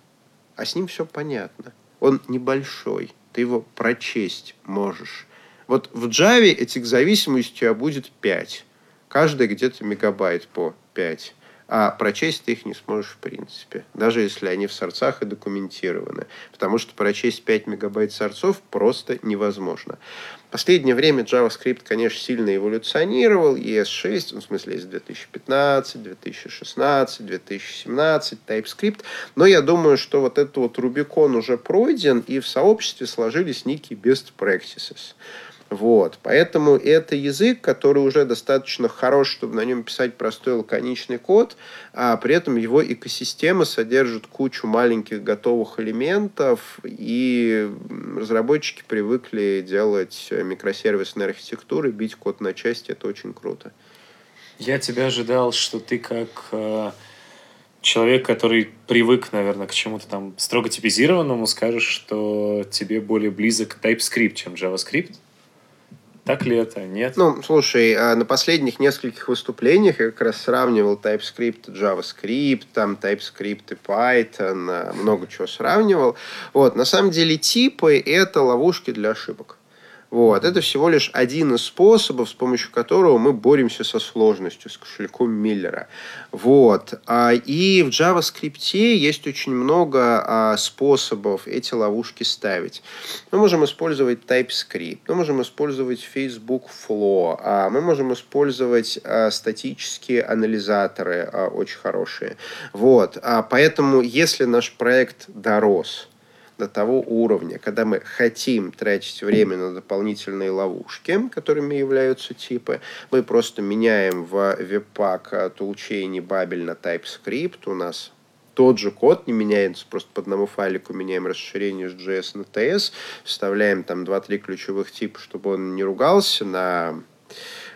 а с ним все понятно. Он небольшой, ты его прочесть можешь. Вот в Java этих зависимостей будет 5. Каждая где-то мегабайт по 5 а прочесть ты их не сможешь в принципе, даже если они в сорцах и документированы, потому что прочесть 5 мегабайт сорцов просто невозможно. В последнее время JavaScript, конечно, сильно эволюционировал, ES6, ну, в смысле, из 2015, 2016, 2017, TypeScript, но я думаю, что вот этот вот Rubicon уже пройден, и в сообществе сложились некие best practices. Вот. Поэтому это язык, который уже достаточно хорош, чтобы на нем писать простой лаконичный код, а при этом его экосистема содержит кучу маленьких готовых элементов, и разработчики привыкли делать микросервисные архитектуры, бить код на части, это очень круто. Я тебя ожидал, что ты как э, человек, который привык, наверное, к чему-то там строго типизированному, скажешь, что тебе более близок TypeScript, чем JavaScript. Так ли это? Нет? Ну, слушай, а на последних нескольких выступлениях я как раз сравнивал TypeScript JavaScript, там TypeScript и Python, а, много чего сравнивал. Вот, на самом деле типы — это ловушки для ошибок. Вот. Это всего лишь один из способов, с помощью которого мы боремся со сложностью, с кошельком Миллера. Вот. А, и в JavaScript есть очень много а, способов эти ловушки ставить. Мы можем использовать TypeScript, мы можем использовать Facebook Flow, а, мы можем использовать статические анализаторы очень хорошие. Вот. Поэтому, если наш проект дорос, до того уровня, когда мы хотим тратить время на дополнительные ловушки, которыми являются типы, мы просто меняем в Webpack toolchain Babel на TypeScript, у нас тот же код не меняется, просто по одному файлику меняем расширение с JS на TS, вставляем там 2-3 ключевых типа, чтобы он не ругался на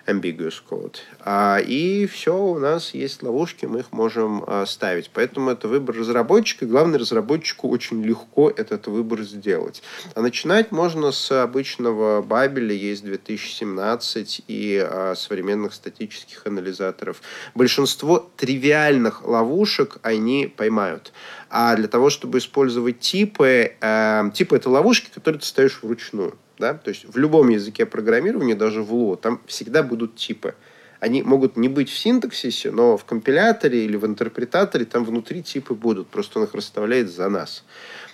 ambiguous code. А, и все, у нас есть ловушки, мы их можем а, ставить. Поэтому это выбор разработчика. Главное, разработчику очень легко этот выбор сделать. А начинать можно с обычного Бабеля, есть 2017 и а, современных статических анализаторов. Большинство тривиальных ловушек они поймают. А для того, чтобы использовать типы, э, типы это ловушки, которые ты ставишь вручную. Да? То есть в любом языке программирования, даже в Lua, там всегда будут типы. Они могут не быть в синтаксисе, но в компиляторе или в интерпретаторе там внутри типы будут. Просто он их расставляет за нас.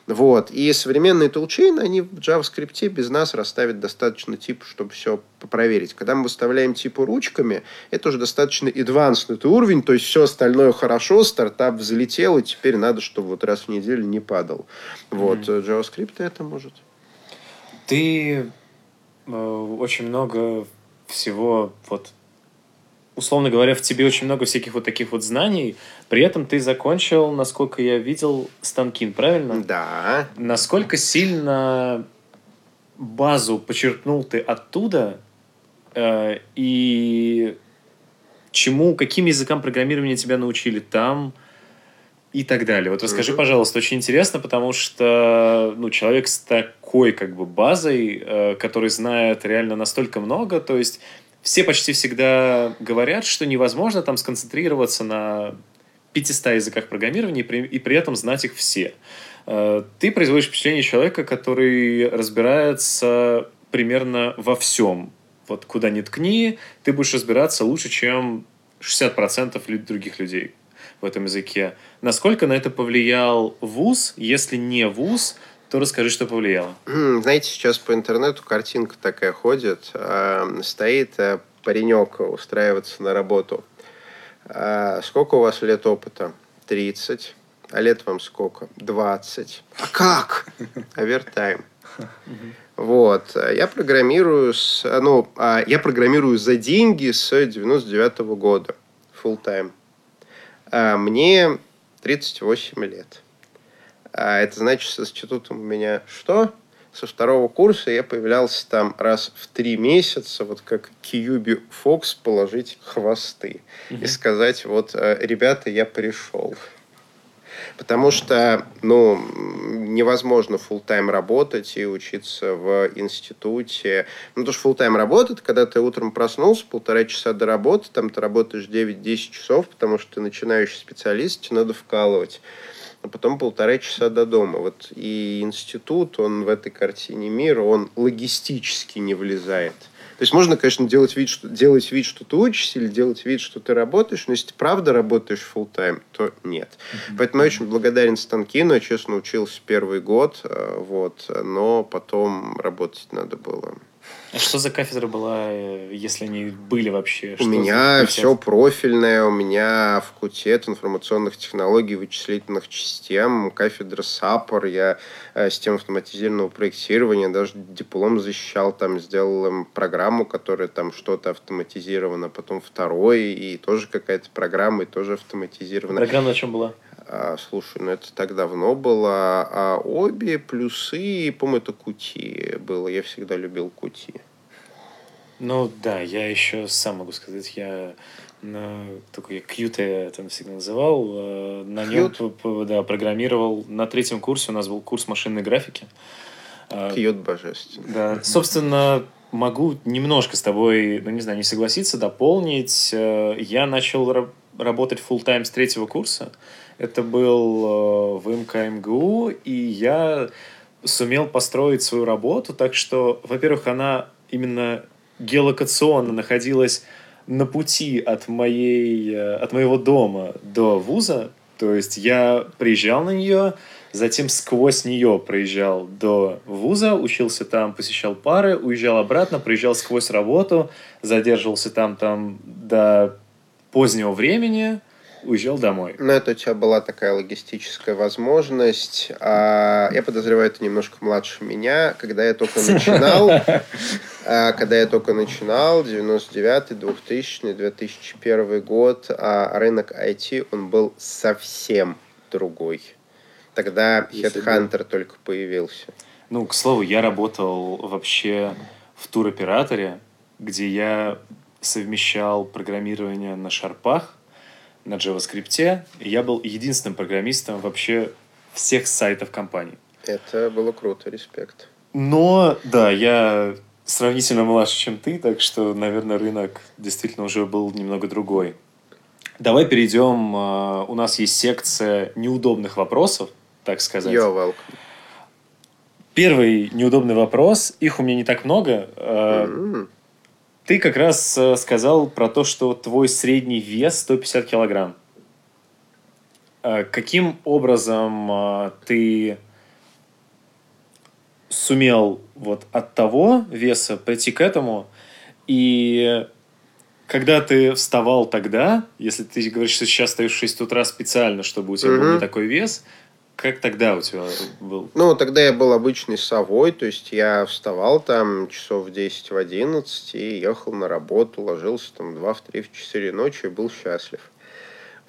Вот. И современные тулчейны, они в JavaScript без нас расставят достаточно тип, чтобы все проверить. Когда мы выставляем типы ручками, это уже достаточно advanced уровень, то есть все остальное хорошо, стартап взлетел, и теперь надо, чтобы вот раз в неделю не падал. Вот. Mm-hmm. JavaScript это может. Ты э, очень много всего вот условно говоря, в тебе очень много всяких вот таких вот знаний. При этом ты закончил, насколько я видел, Станкин, правильно? Да. Насколько сильно базу почерпнул ты оттуда э, и чему, каким языкам программирования тебя научили там и так далее. Вот расскажи, mm-hmm. пожалуйста, очень интересно, потому что ну, человек с такой как бы базой, э, который знает реально настолько много, то есть все почти всегда говорят, что невозможно там сконцентрироваться на 500 языках программирования и при, этом знать их все. Э, ты производишь впечатление человека, который разбирается примерно во всем. Вот куда ни ткни, ты будешь разбираться лучше, чем 60% других людей в этом языке. Насколько на это повлиял вуз? Если не вуз, то расскажи, что повлияло. Знаете, сейчас по интернету картинка такая ходит. Э, стоит э, паренек устраиваться на работу. Э, сколько у вас лет опыта? 30. А лет вам сколько? 20. А как? Овертайм. Вот. Я программирую, с, ну, а, я программирую за деньги с 99 -го года. Full time. Мне 38 лет. А это значит, с институтом у меня что? Со второго курса я появлялся там раз в три месяца, вот как Кьюби Фокс, положить хвосты mm-hmm. и сказать, вот, э, ребята, я пришел. Потому что, ну, невозможно full тайм работать и учиться в институте. Ну, то, что full тайм работает, когда ты утром проснулся, полтора часа до работы, там ты работаешь 9-10 часов, потому что ты начинающий специалист, тебе надо вкалывать а потом полтора часа до дома. Вот и институт, он в этой картине мира, он логистически не влезает. То есть можно, конечно, делать вид, что, делать вид, что ты учишься, или делать вид, что ты работаешь, но если ты правда работаешь full time, то нет. Mm-hmm. Поэтому я очень благодарен Станкину, я честно учился первый год, э, вот, но потом работать надо было. А что за кафедра была, э, если они были вообще? У меня все профильное, у меня факультет информационных технологий, вычислительных систем, кафедра САПОР, я э, система автоматизированного проектирования, даже диплом защищал, там сделал программу, которая там что-то автоматизировано, потом второй, и тоже какая-то программа, и тоже автоматизирована. Программа на чем была? А, слушай, ну это так давно было. А обе плюсы, по-моему, это Кути было. Я всегда любил Кути. Ну да, я еще сам могу сказать, я на только я Qt я это всегда называл, э, на нем да, программировал. На третьем курсе у нас был курс машинной графики. Qt божественный. Да, собственно, могу немножко с тобой, ну не знаю, не согласиться, дополнить. Э, я начал работать full time с третьего курса. Это был э, в МКМГУ, и я сумел построить свою работу так, что, во-первых, она именно геолокационно находилась на пути от, моей, э, от моего дома до вуза. То есть я приезжал на нее, затем сквозь нее проезжал до вуза, учился там, посещал пары, уезжал обратно, проезжал сквозь работу, задерживался там, там до позднего времени, уезжал домой. Ну, это у тебя была такая логистическая возможность. А я подозреваю, это немножко младше меня. Когда я только начинал, а, когда я только начинал, 99-й, 2000 2001 год, а рынок IT, он был совсем другой. Тогда Headhunter только появился. Ну, к слову, я работал вообще в туроператоре, где я совмещал программирование на шарпах, на JavaScript. И я был единственным программистом вообще всех сайтов компании. Это было круто, респект. Но, да, я сравнительно младше, чем ты, так что, наверное, рынок действительно уже был немного другой. Давай перейдем. А, у нас есть секция неудобных вопросов, так сказать. You're welcome. Первый неудобный вопрос. Их у меня не так много. Mm-hmm. Ты как раз э, сказал про то, что твой средний вес 150 килограмм. Э, каким образом э, ты сумел вот от того веса прийти к этому? И когда ты вставал тогда, если ты говоришь, что сейчас встаешь в 6 утра специально, чтобы у тебя был не такой вес, как тогда у тебя был? Ну, тогда я был обычной совой, то есть я вставал там часов в 10 в 11 и ехал на работу, ложился там 2, в 3, в 4 ночи и был счастлив.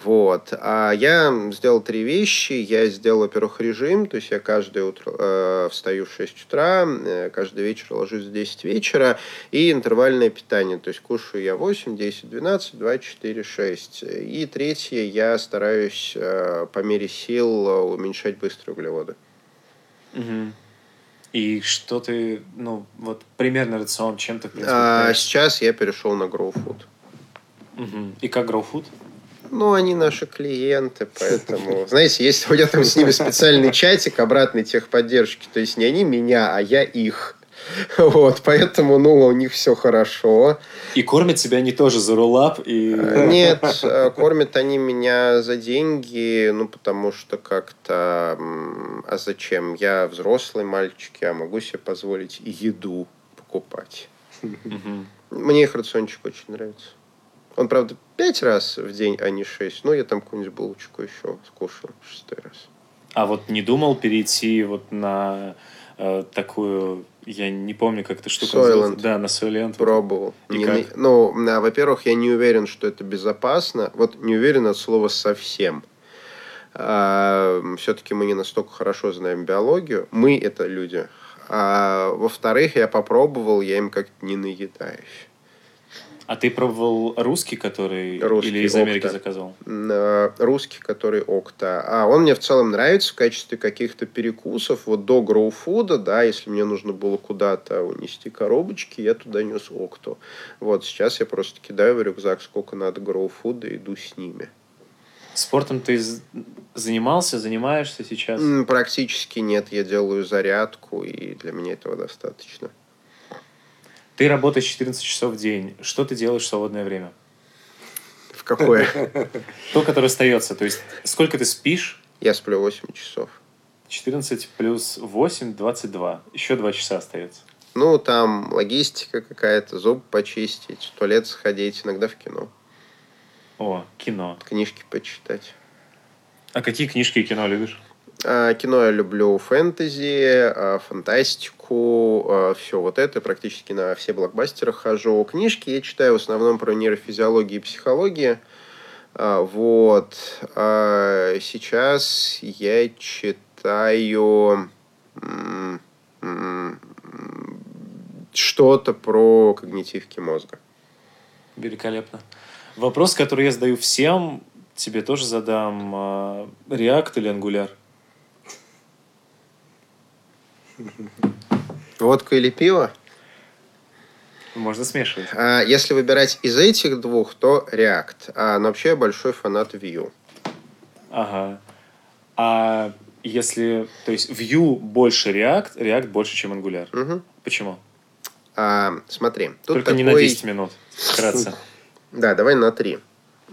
Вот. А я сделал три вещи. Я сделал, во-первых, режим, то есть я каждое утро э, встаю в 6 утра, э, каждый вечер ложусь в 10 вечера, и интервальное питание, то есть кушаю я 8, 10, 12, 2, 4, 6. И третье, я стараюсь э, по мере сил уменьшать быстрые углеводы. Угу. И что ты, ну, вот примерно рацион, чем ты, а, Сейчас я перешел на Food. Угу. И как Food? Ну, они наши клиенты, поэтому... Знаете, есть у меня там с ними специальный чатик обратной техподдержки. То есть не они меня, а я их. Вот, поэтому, ну, у них все хорошо. И кормят себя они тоже за рулап? И... Нет, э, кормят они меня за деньги, ну, потому что как-то... А зачем? Я взрослый мальчик, я могу себе позволить еду покупать. Мне их рациончик очень нравится. Он, правда, пять раз в день, а не шесть. Но я там какую-нибудь булочку еще скушаю шестой раз. А вот не думал перейти вот на э, такую, я не помню, как эта штука называется. Да, на Soylent. Пробовал. Не, как? Ну, а, во-первых, я не уверен, что это безопасно. Вот не уверен от слова совсем. А, все-таки мы не настолько хорошо знаем биологию. Мы это люди. А во-вторых, я попробовал, я им как-то не наедаюсь. А ты пробовал русский, который русский, или из Америки Окта. заказал? Русский, который Окта. А он мне в целом нравится в качестве каких-то перекусов. Вот до гроуфуда, да, если мне нужно было куда-то унести коробочки, я туда нес Окту. Вот сейчас я просто кидаю в рюкзак, сколько надо гроуфуда, и иду с ними. Спортом ты занимался, занимаешься сейчас? Практически нет. Я делаю зарядку, и для меня этого достаточно. Ты работаешь 14 часов в день. Что ты делаешь в свободное время? В какое? То, которое остается. То есть, сколько ты спишь? Я сплю 8 часов. 14 плюс 8, 22. Еще 2 часа остается. Ну, там логистика какая-то, зуб почистить, в туалет сходить, иногда в кино. О, кино. Книжки почитать. А какие книжки и кино любишь? А, кино я люблю фэнтези, а, фантастику, а, все вот это, практически на все блокбастеры хожу. Книжки я читаю в основном про нейрофизиологию и психологию. Вот. Сейчас я читаю что-то про когнитивки мозга. Великолепно. Вопрос, который я задаю всем, тебе тоже задам. React или Angular? Водка или пиво? Можно смешивать. А, если выбирать из этих двух, то React. А, но вообще я большой фанат Vue. Ага. А если... То есть Vue больше React, React больше, чем Angular. Угу. Почему? А, смотри. Тут Только такой... не на 10 минут. Вкратце. Да, давай на 3.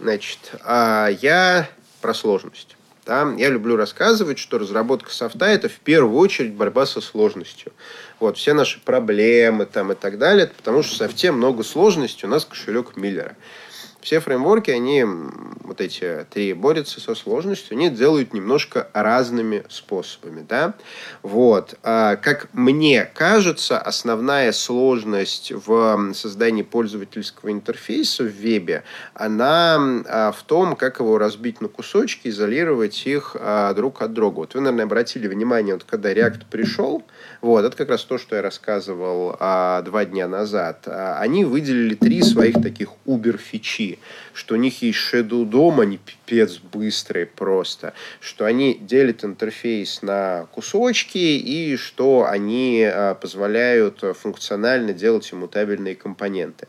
Значит, а я про сложность. Да? Я люблю рассказывать, что разработка софта – это в первую очередь борьба со сложностью. Вот, все наши проблемы там и так далее, потому что в софте много сложностей, у нас кошелек Миллера все фреймворки, они, вот эти три, борются со сложностью, они делают немножко разными способами, да. Вот. А, как мне кажется, основная сложность в создании пользовательского интерфейса в вебе, она а, в том, как его разбить на кусочки, изолировать их а, друг от друга. Вот вы, наверное, обратили внимание, вот когда React пришел, вот, это как раз то, что я рассказывал а, два дня назад. А, они выделили три своих таких убер-фичи. Что у них есть Shadow DOM, они пипец быстрые просто, что они делят интерфейс на кусочки и что они а, позволяют функционально делать иммутабельные компоненты.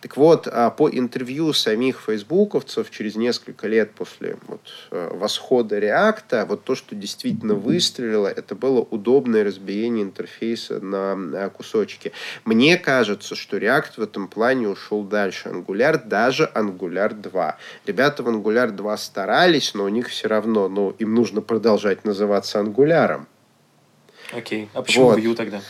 Так вот, а, по интервью самих фейсбуковцев через несколько лет после вот, а, восхода реакта, вот то, что действительно выстрелило, это было удобное разбиение интерфейса на кусочки. Мне кажется, что React в этом плане ушел дальше. Angular, даже Angular 2. Ребята в Angular 2 старались, но у них все равно, ну, им нужно продолжать называться Angular. Окей. А почему вот. Vue тогда?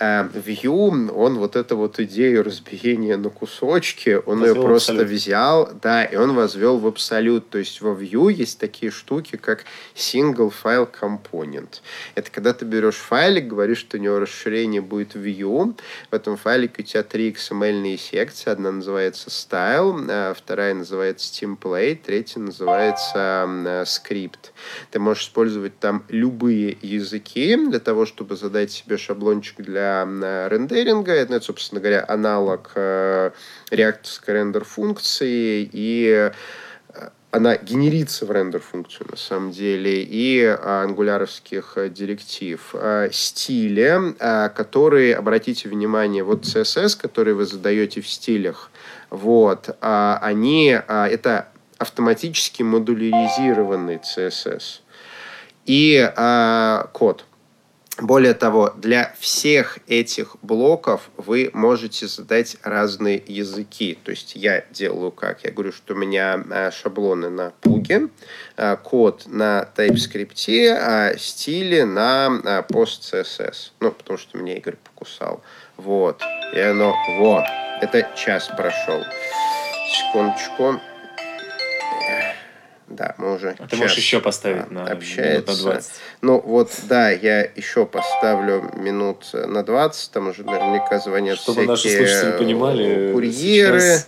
А Vue, он вот эту вот идею разбиения на кусочки, он возвел ее просто взял, да, и он возвел в абсолют. То есть во Vue есть такие штуки, как single file component. Это когда ты берешь файлик, говоришь, что у него расширение будет Vue, в этом файлике у тебя три XML секции. Одна называется style, а вторая называется template, третья называется script. Ты можешь использовать там любые языки для того, чтобы задать себе шаблончик для рендеринга. Это, собственно говоря, аналог э, реакторской рендер-функции, и э, она генерится в рендер-функцию, на самом деле, и ангуляровских директив. Э, стили, которые, обратите внимание, вот CSS, который вы задаете в стилях, вот, они, это автоматически модуляризированный CSS. И код. Более того, для всех этих блоков вы можете задать разные языки. То есть я делаю как? Я говорю, что у меня э, шаблоны на пуге, э, код на TypeScript, а стили на э, PostCSS. Ну, потому что меня Игорь покусал. Вот. И оно... Вот. Это час прошел. Секундочку. Да, мы уже а ты можешь еще поставить на общается. минут на 20. Ну вот, да, я еще поставлю минут на 20, там уже наверняка звонят Чтобы всякие наши слушатели понимали, курьеры.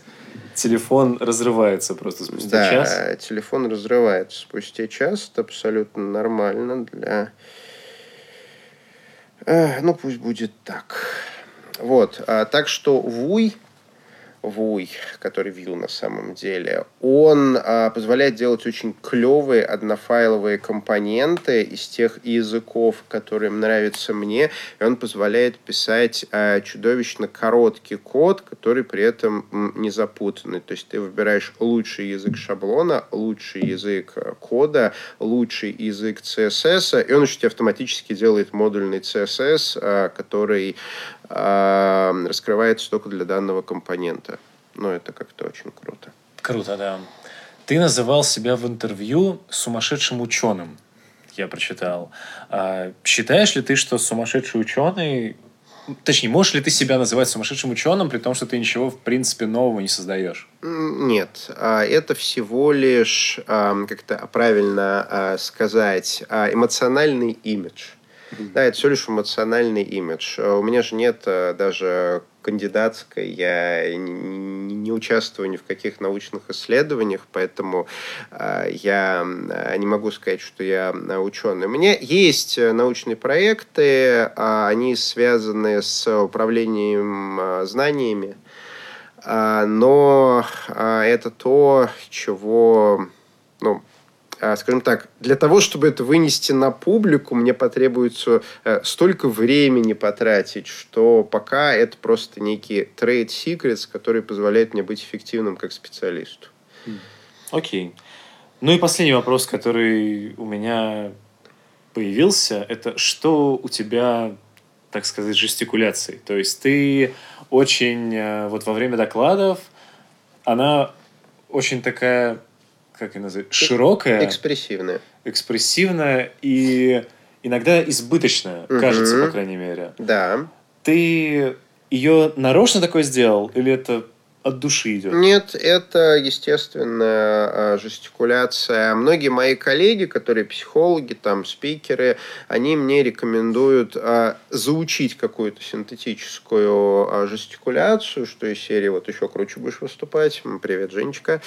телефон разрывается просто спустя да, час. Да, телефон разрывается спустя час, это абсолютно нормально для... ну, пусть будет так. Вот, а, так что Вуй Вуй, который Vue на самом деле, он а, позволяет делать очень клевые однофайловые компоненты из тех языков, которые нравятся мне, и он позволяет писать а, чудовищно короткий код, который при этом не запутанный. То есть ты выбираешь лучший язык шаблона, лучший язык а, кода, лучший язык CSS, и он еще тебе автоматически делает модульный CSS, а, который раскрывается только для данного компонента. Но это как-то очень круто. Круто, да. Ты называл себя в интервью сумасшедшим ученым, я прочитал. А считаешь ли ты, что сумасшедший ученый Точнее, можешь ли ты себя называть сумасшедшим ученым, при том, что ты ничего, в принципе, нового не создаешь? Нет. А, это всего лишь, как-то правильно а, сказать, эмоциональный имидж. Да, это все лишь эмоциональный имидж. А у меня же нет э, даже кандидатской, я не участвую ни в каких научных исследованиях, поэтому э, я э, не могу сказать, что я ученый. У меня есть научные проекты, а они связаны с управлением знаниями, а, но это то, чего ну, скажем так, для того, чтобы это вынести на публику, мне потребуется э, столько времени потратить, что пока это просто некие trade secrets, которые позволяют мне быть эффективным как специалисту. Окей. Okay. Ну и последний вопрос, который у меня появился, это что у тебя, так сказать, жестикуляции? То есть ты очень, э, вот во время докладов, она очень такая как ее назвать, широкая. Экспрессивная. Экспрессивная и иногда избыточная, угу. кажется, по крайней мере. Да. Ты ее нарочно такой сделал, или это от души идет? Нет, это естественная жестикуляция. Многие мои коллеги, которые психологи, там, спикеры, они мне рекомендуют а, заучить какую-то синтетическую а, жестикуляцию, что из серии вот еще круче будешь выступать. Привет, Женечка.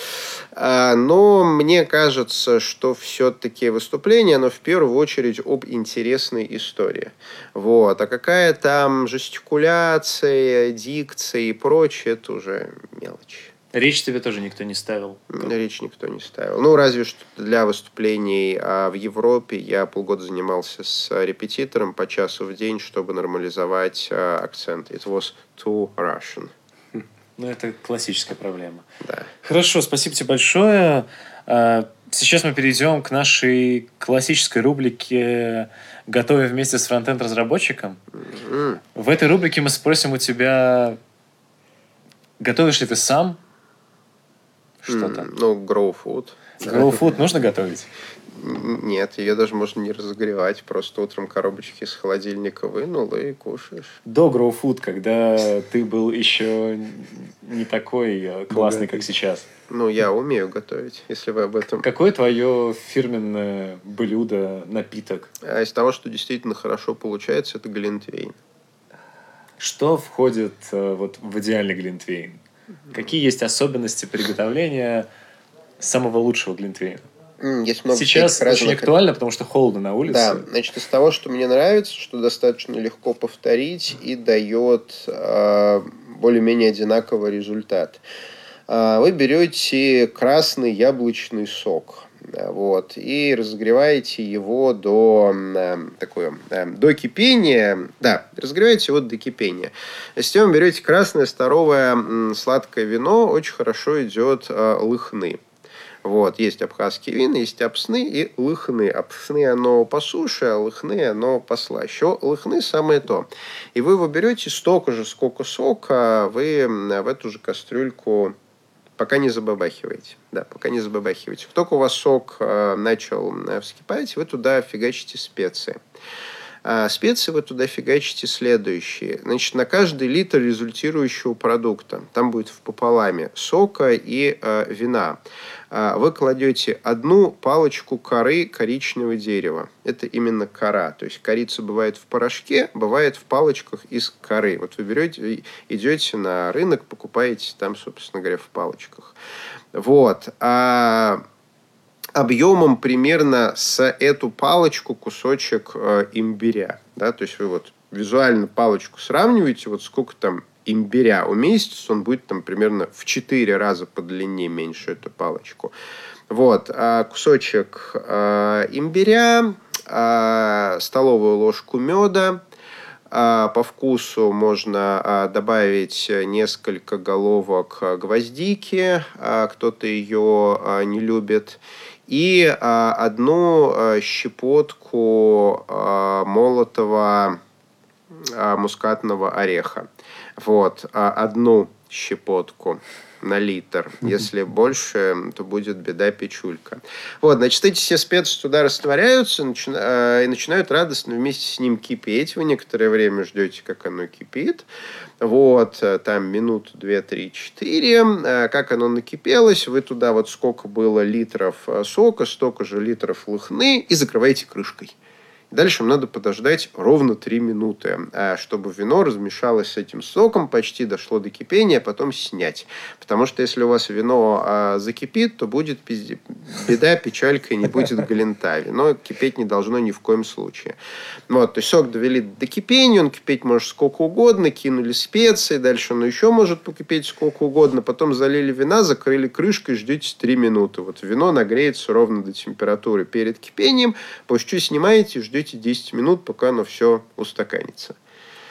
А, но мне кажется, что все-таки выступление, оно в первую очередь об интересной истории. Вот. А какая там жестикуляция, дикция и прочее, это уже мелочь. Речь тебе тоже никто не ставил. Речь никто не ставил. Ну, разве что для выступлений а в Европе я полгода занимался с репетитором по часу в день, чтобы нормализовать а, акцент. It was too Russian. Ну, это классическая проблема. Да. Хорошо, спасибо тебе большое. А, Сейчас мы перейдем к нашей классической рубрике «Готовим вместе с фронтенд-разработчиком». М, В этой рубрике мы спросим у тебя, готовишь ли ты сам что-то? м, Ну, grow food. Grow food нужно готовить? Нет, ее даже можно не разогревать. Просто утром коробочки из холодильника вынул и кушаешь. До Grow Food, когда ты был еще не такой э, классный, как сейчас. Ну, я умею готовить, если вы об этом. Какое твое фирменное блюдо, напиток? А из того, что действительно хорошо получается, это глинтвейн. Что входит э, вот в идеальный глинтвейн? Какие есть особенности приготовления самого лучшего глинтвейна? Есть много Сейчас всяких очень разных- актуально, потому что холодно на улице. Да, значит, из того, что мне нравится, что достаточно легко повторить и дает э, более-менее одинаковый результат. А, Вы берете красный яблочный сок, э, вот, и разогреваете его до э, такое, э, до кипения, да, разогреваете его до кипения. Затем берете красное здоровое м, сладкое вино, очень хорошо идет э, лыхны. Вот, есть абхазские вина, есть апсны и лыхны. Апсны оно по суше, а лыхны оно послаще. Лыхны самое то. И вы его берете столько же, сколько сока, вы в эту же кастрюльку пока не забабахиваете. Да, пока не забабахиваете. Только у вас сок э, начал э, вскипать, вы туда фигачите специи. А специи вы туда фигачите следующие. Значит, на каждый литр результирующего продукта, там будет в пополаме сока и э, вина, а, вы кладете одну палочку коры коричневого дерева. Это именно кора. То есть корица бывает в порошке, бывает в палочках из коры. Вот вы берете, идете на рынок, покупаете там, собственно говоря, в палочках. Вот. А объемом примерно с эту палочку кусочек э, имбиря. Да? То есть вы вот визуально палочку сравниваете, вот сколько там имбиря уместится, он будет там примерно в 4 раза по длине меньше эту палочку. Вот, а кусочек э, имбиря, а, столовую ложку меда, а, по вкусу можно а, добавить несколько головок а, гвоздики, а, кто-то ее а, не любит, и а, одну а, щепотку а, молотого мускатного ореха. Вот, одну щепотку на литр. Если больше, то будет беда печулька. Вот, значит, эти все специи туда растворяются начина- э, и начинают радостно вместе с ним кипеть. Вы некоторое время ждете, как оно кипит. Вот, э, там минуту, две, три, четыре. Э, Как оно накипелось, вы туда вот сколько было литров сока, столько же литров лыхны и закрываете крышкой. Дальше вам надо подождать ровно 3 минуты, а, чтобы вино размешалось с этим соком, почти дошло до кипения, а потом снять. Потому что если у вас вино а, закипит, то будет беда, печалька и не будет глинта. Вино кипеть не должно ни в коем случае. Вот, то есть сок довели до кипения, он кипеть может сколько угодно, кинули специи, дальше он еще может покипеть сколько угодно, потом залили вина, закрыли крышкой, ждете 3 минуты. Вот вино нагреется ровно до температуры перед кипением, после чего снимаете, ждете 10 минут, пока оно все устаканится.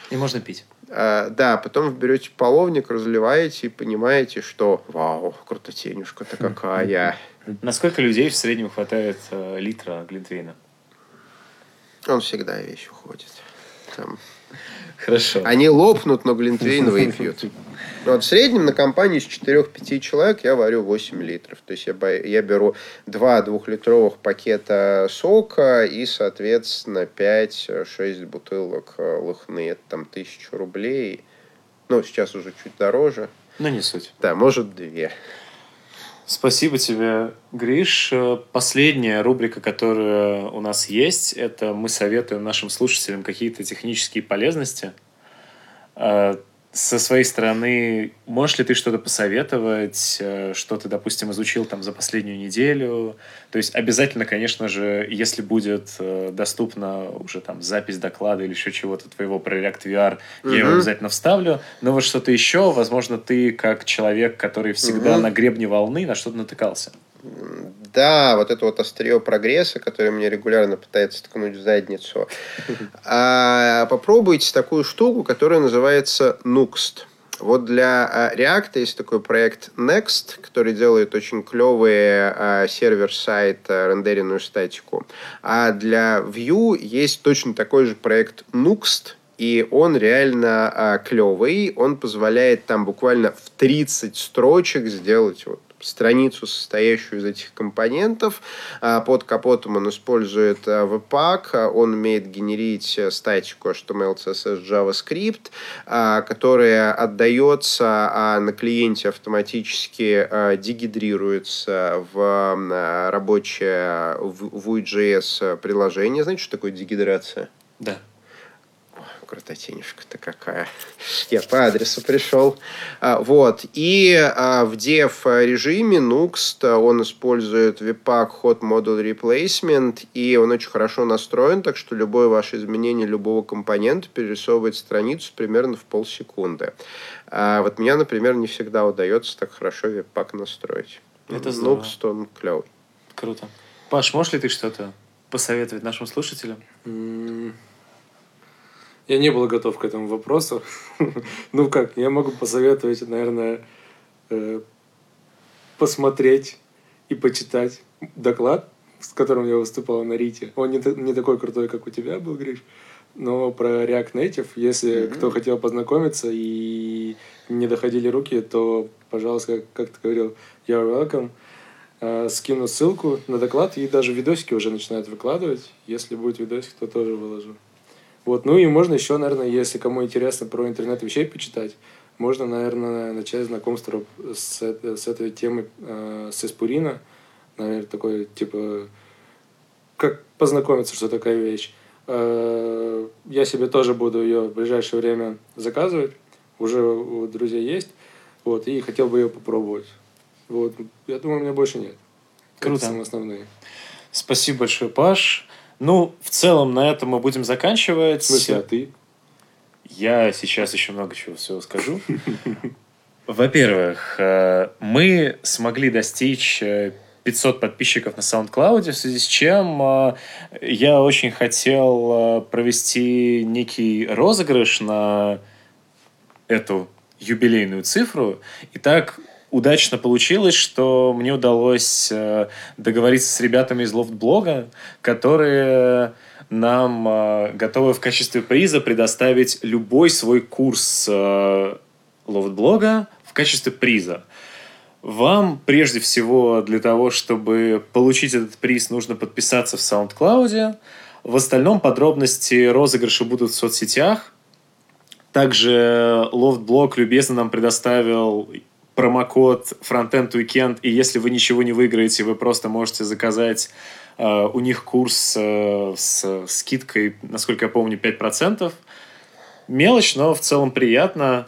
И можно пить. А, да, потом вы берете половник, разливаете и понимаете, что вау, крутотенюшка-то какая. На сколько людей в среднем хватает э, литра глинтвейна? Он всегда весь уходит. Там. Хорошо. Они лопнут, но глинтвейн выпьют. Вот в среднем на компании из 4-5 человек я варю 8 литров. То есть я, я беру 2 двухлитровых пакета сока и, соответственно, 5-6 бутылок э, лыхны. Это там 1000 рублей. Ну, сейчас уже чуть дороже. Ну, не суть. Да, может, две. Спасибо тебе, Гриш. Э, Последняя рубрика, которая у нас есть, это мы советуем нашим слушателям какие-то технические полезности. Со своей стороны, можешь ли ты что-то посоветовать, э, что ты, допустим, изучил там за последнюю неделю? То есть обязательно, конечно же, если будет э, доступна уже там запись доклада или еще чего-то твоего про React VR, угу. я его обязательно вставлю. Но вот что-то еще, возможно, ты как человек, который всегда угу. на гребне волны, на что-то натыкался. Да, вот это вот острие прогресса, которое мне регулярно пытается ткнуть в задницу. А, попробуйте такую штуку, которая называется Nuxt. Вот для а, React есть такой проект Next, который делает очень клевые а, сервер-сайт, а, рендеренную статику. А для Vue есть точно такой же проект Nuxt, и он реально а, клевый. Он позволяет там буквально в 30 строчек сделать вот страницу, состоящую из этих компонентов. А, под капотом он использует а, Webpack, он умеет генерить э, статику HTML, CSS, JavaScript, а, которая отдается на клиенте автоматически дегидрируется в рабочее Vue.js приложение. Знаете, что такое дегидрация? Да крутотенежка-то какая. Я по адресу пришел. А, вот. И а, в dev режиме Nuxt он использует Webpack Hot Model Replacement, и он очень хорошо настроен, так что любое ваше изменение любого компонента перерисовывает страницу примерно в полсекунды. А вот меня, например, не всегда удается так хорошо Webpack настроить. Это здорово. Nuxt, он клевый. Круто. Паш, можешь ли ты что-то посоветовать нашим слушателям? Я не был готов к этому вопросу. ну как, я могу посоветовать, наверное, э, посмотреть и почитать доклад, с которым я выступал на Рите. Он не, не такой крутой, как у тебя был, Гриш, но про React Native, если mm-hmm. кто хотел познакомиться и не доходили руки, то, пожалуйста, как, как ты говорил, you're welcome. Э, скину ссылку на доклад, и даже видосики уже начинают выкладывать. Если будет видосик, то тоже выложу. Вот, ну и можно еще, наверное, если кому интересно про интернет вещей почитать, можно, наверное, начать знакомство с, с этой темой э, с Эспурина. Наверное, такой, типа, как познакомиться, что такая вещь. Э, я себе тоже буду ее в ближайшее время заказывать. Уже у друзей есть. Вот, и хотел бы ее попробовать. Вот, я думаю, у меня больше нет. Круто. Это самые основные. Спасибо большое, Паш. Ну, в целом на этом мы будем заканчивать. В смысле, а ты? Я сейчас еще много чего всего скажу. Во-первых, э, мы смогли достичь 500 э, подписчиков на SoundCloud, в связи с чем э, я очень хотел провести некий розыгрыш на эту юбилейную цифру. И так удачно получилось, что мне удалось э, договориться с ребятами из Лофт-блога, которые нам э, готовы в качестве приза предоставить любой свой курс э, Лофт-блога в качестве приза. Вам прежде всего для того, чтобы получить этот приз, нужно подписаться в SoundCloud. В остальном подробности розыгрыша будут в соцсетях. Также Лофт-блог любезно нам предоставил промокод Frontend Weekend, и если вы ничего не выиграете, вы просто можете заказать э, у них курс э, с скидкой, насколько я помню, 5%. Мелочь, но в целом приятно.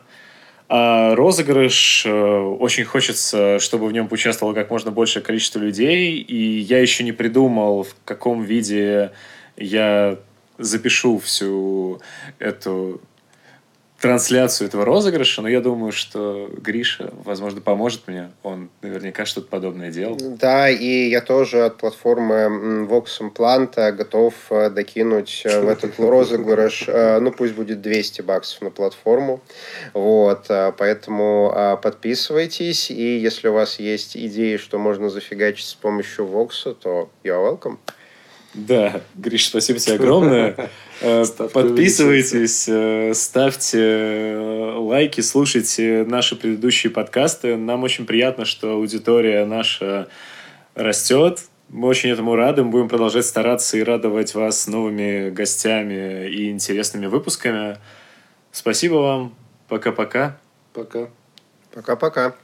А розыгрыш, э, очень хочется, чтобы в нем участвовало как можно большее количество людей, и я еще не придумал, в каком виде я запишу всю эту трансляцию этого розыгрыша, но я думаю, что Гриша, возможно, поможет мне. Он наверняка что-то подобное делал. Да, и я тоже от платформы Vox Implant готов э, докинуть э, в этот розыгрыш, э, ну, пусть будет 200 баксов на платформу. Вот, поэтому подписывайтесь, и если у вас есть идеи, что можно зафигачить с помощью Vox, то you're welcome. Да, Гриш, спасибо тебе огромное. Э, подписывайтесь, э, ставьте э, лайки, слушайте наши предыдущие подкасты. Нам очень приятно, что аудитория наша растет. Мы очень этому рады. Мы будем продолжать стараться и радовать вас новыми гостями и интересными выпусками. Спасибо вам. Пока-пока. Пока. Пока-пока.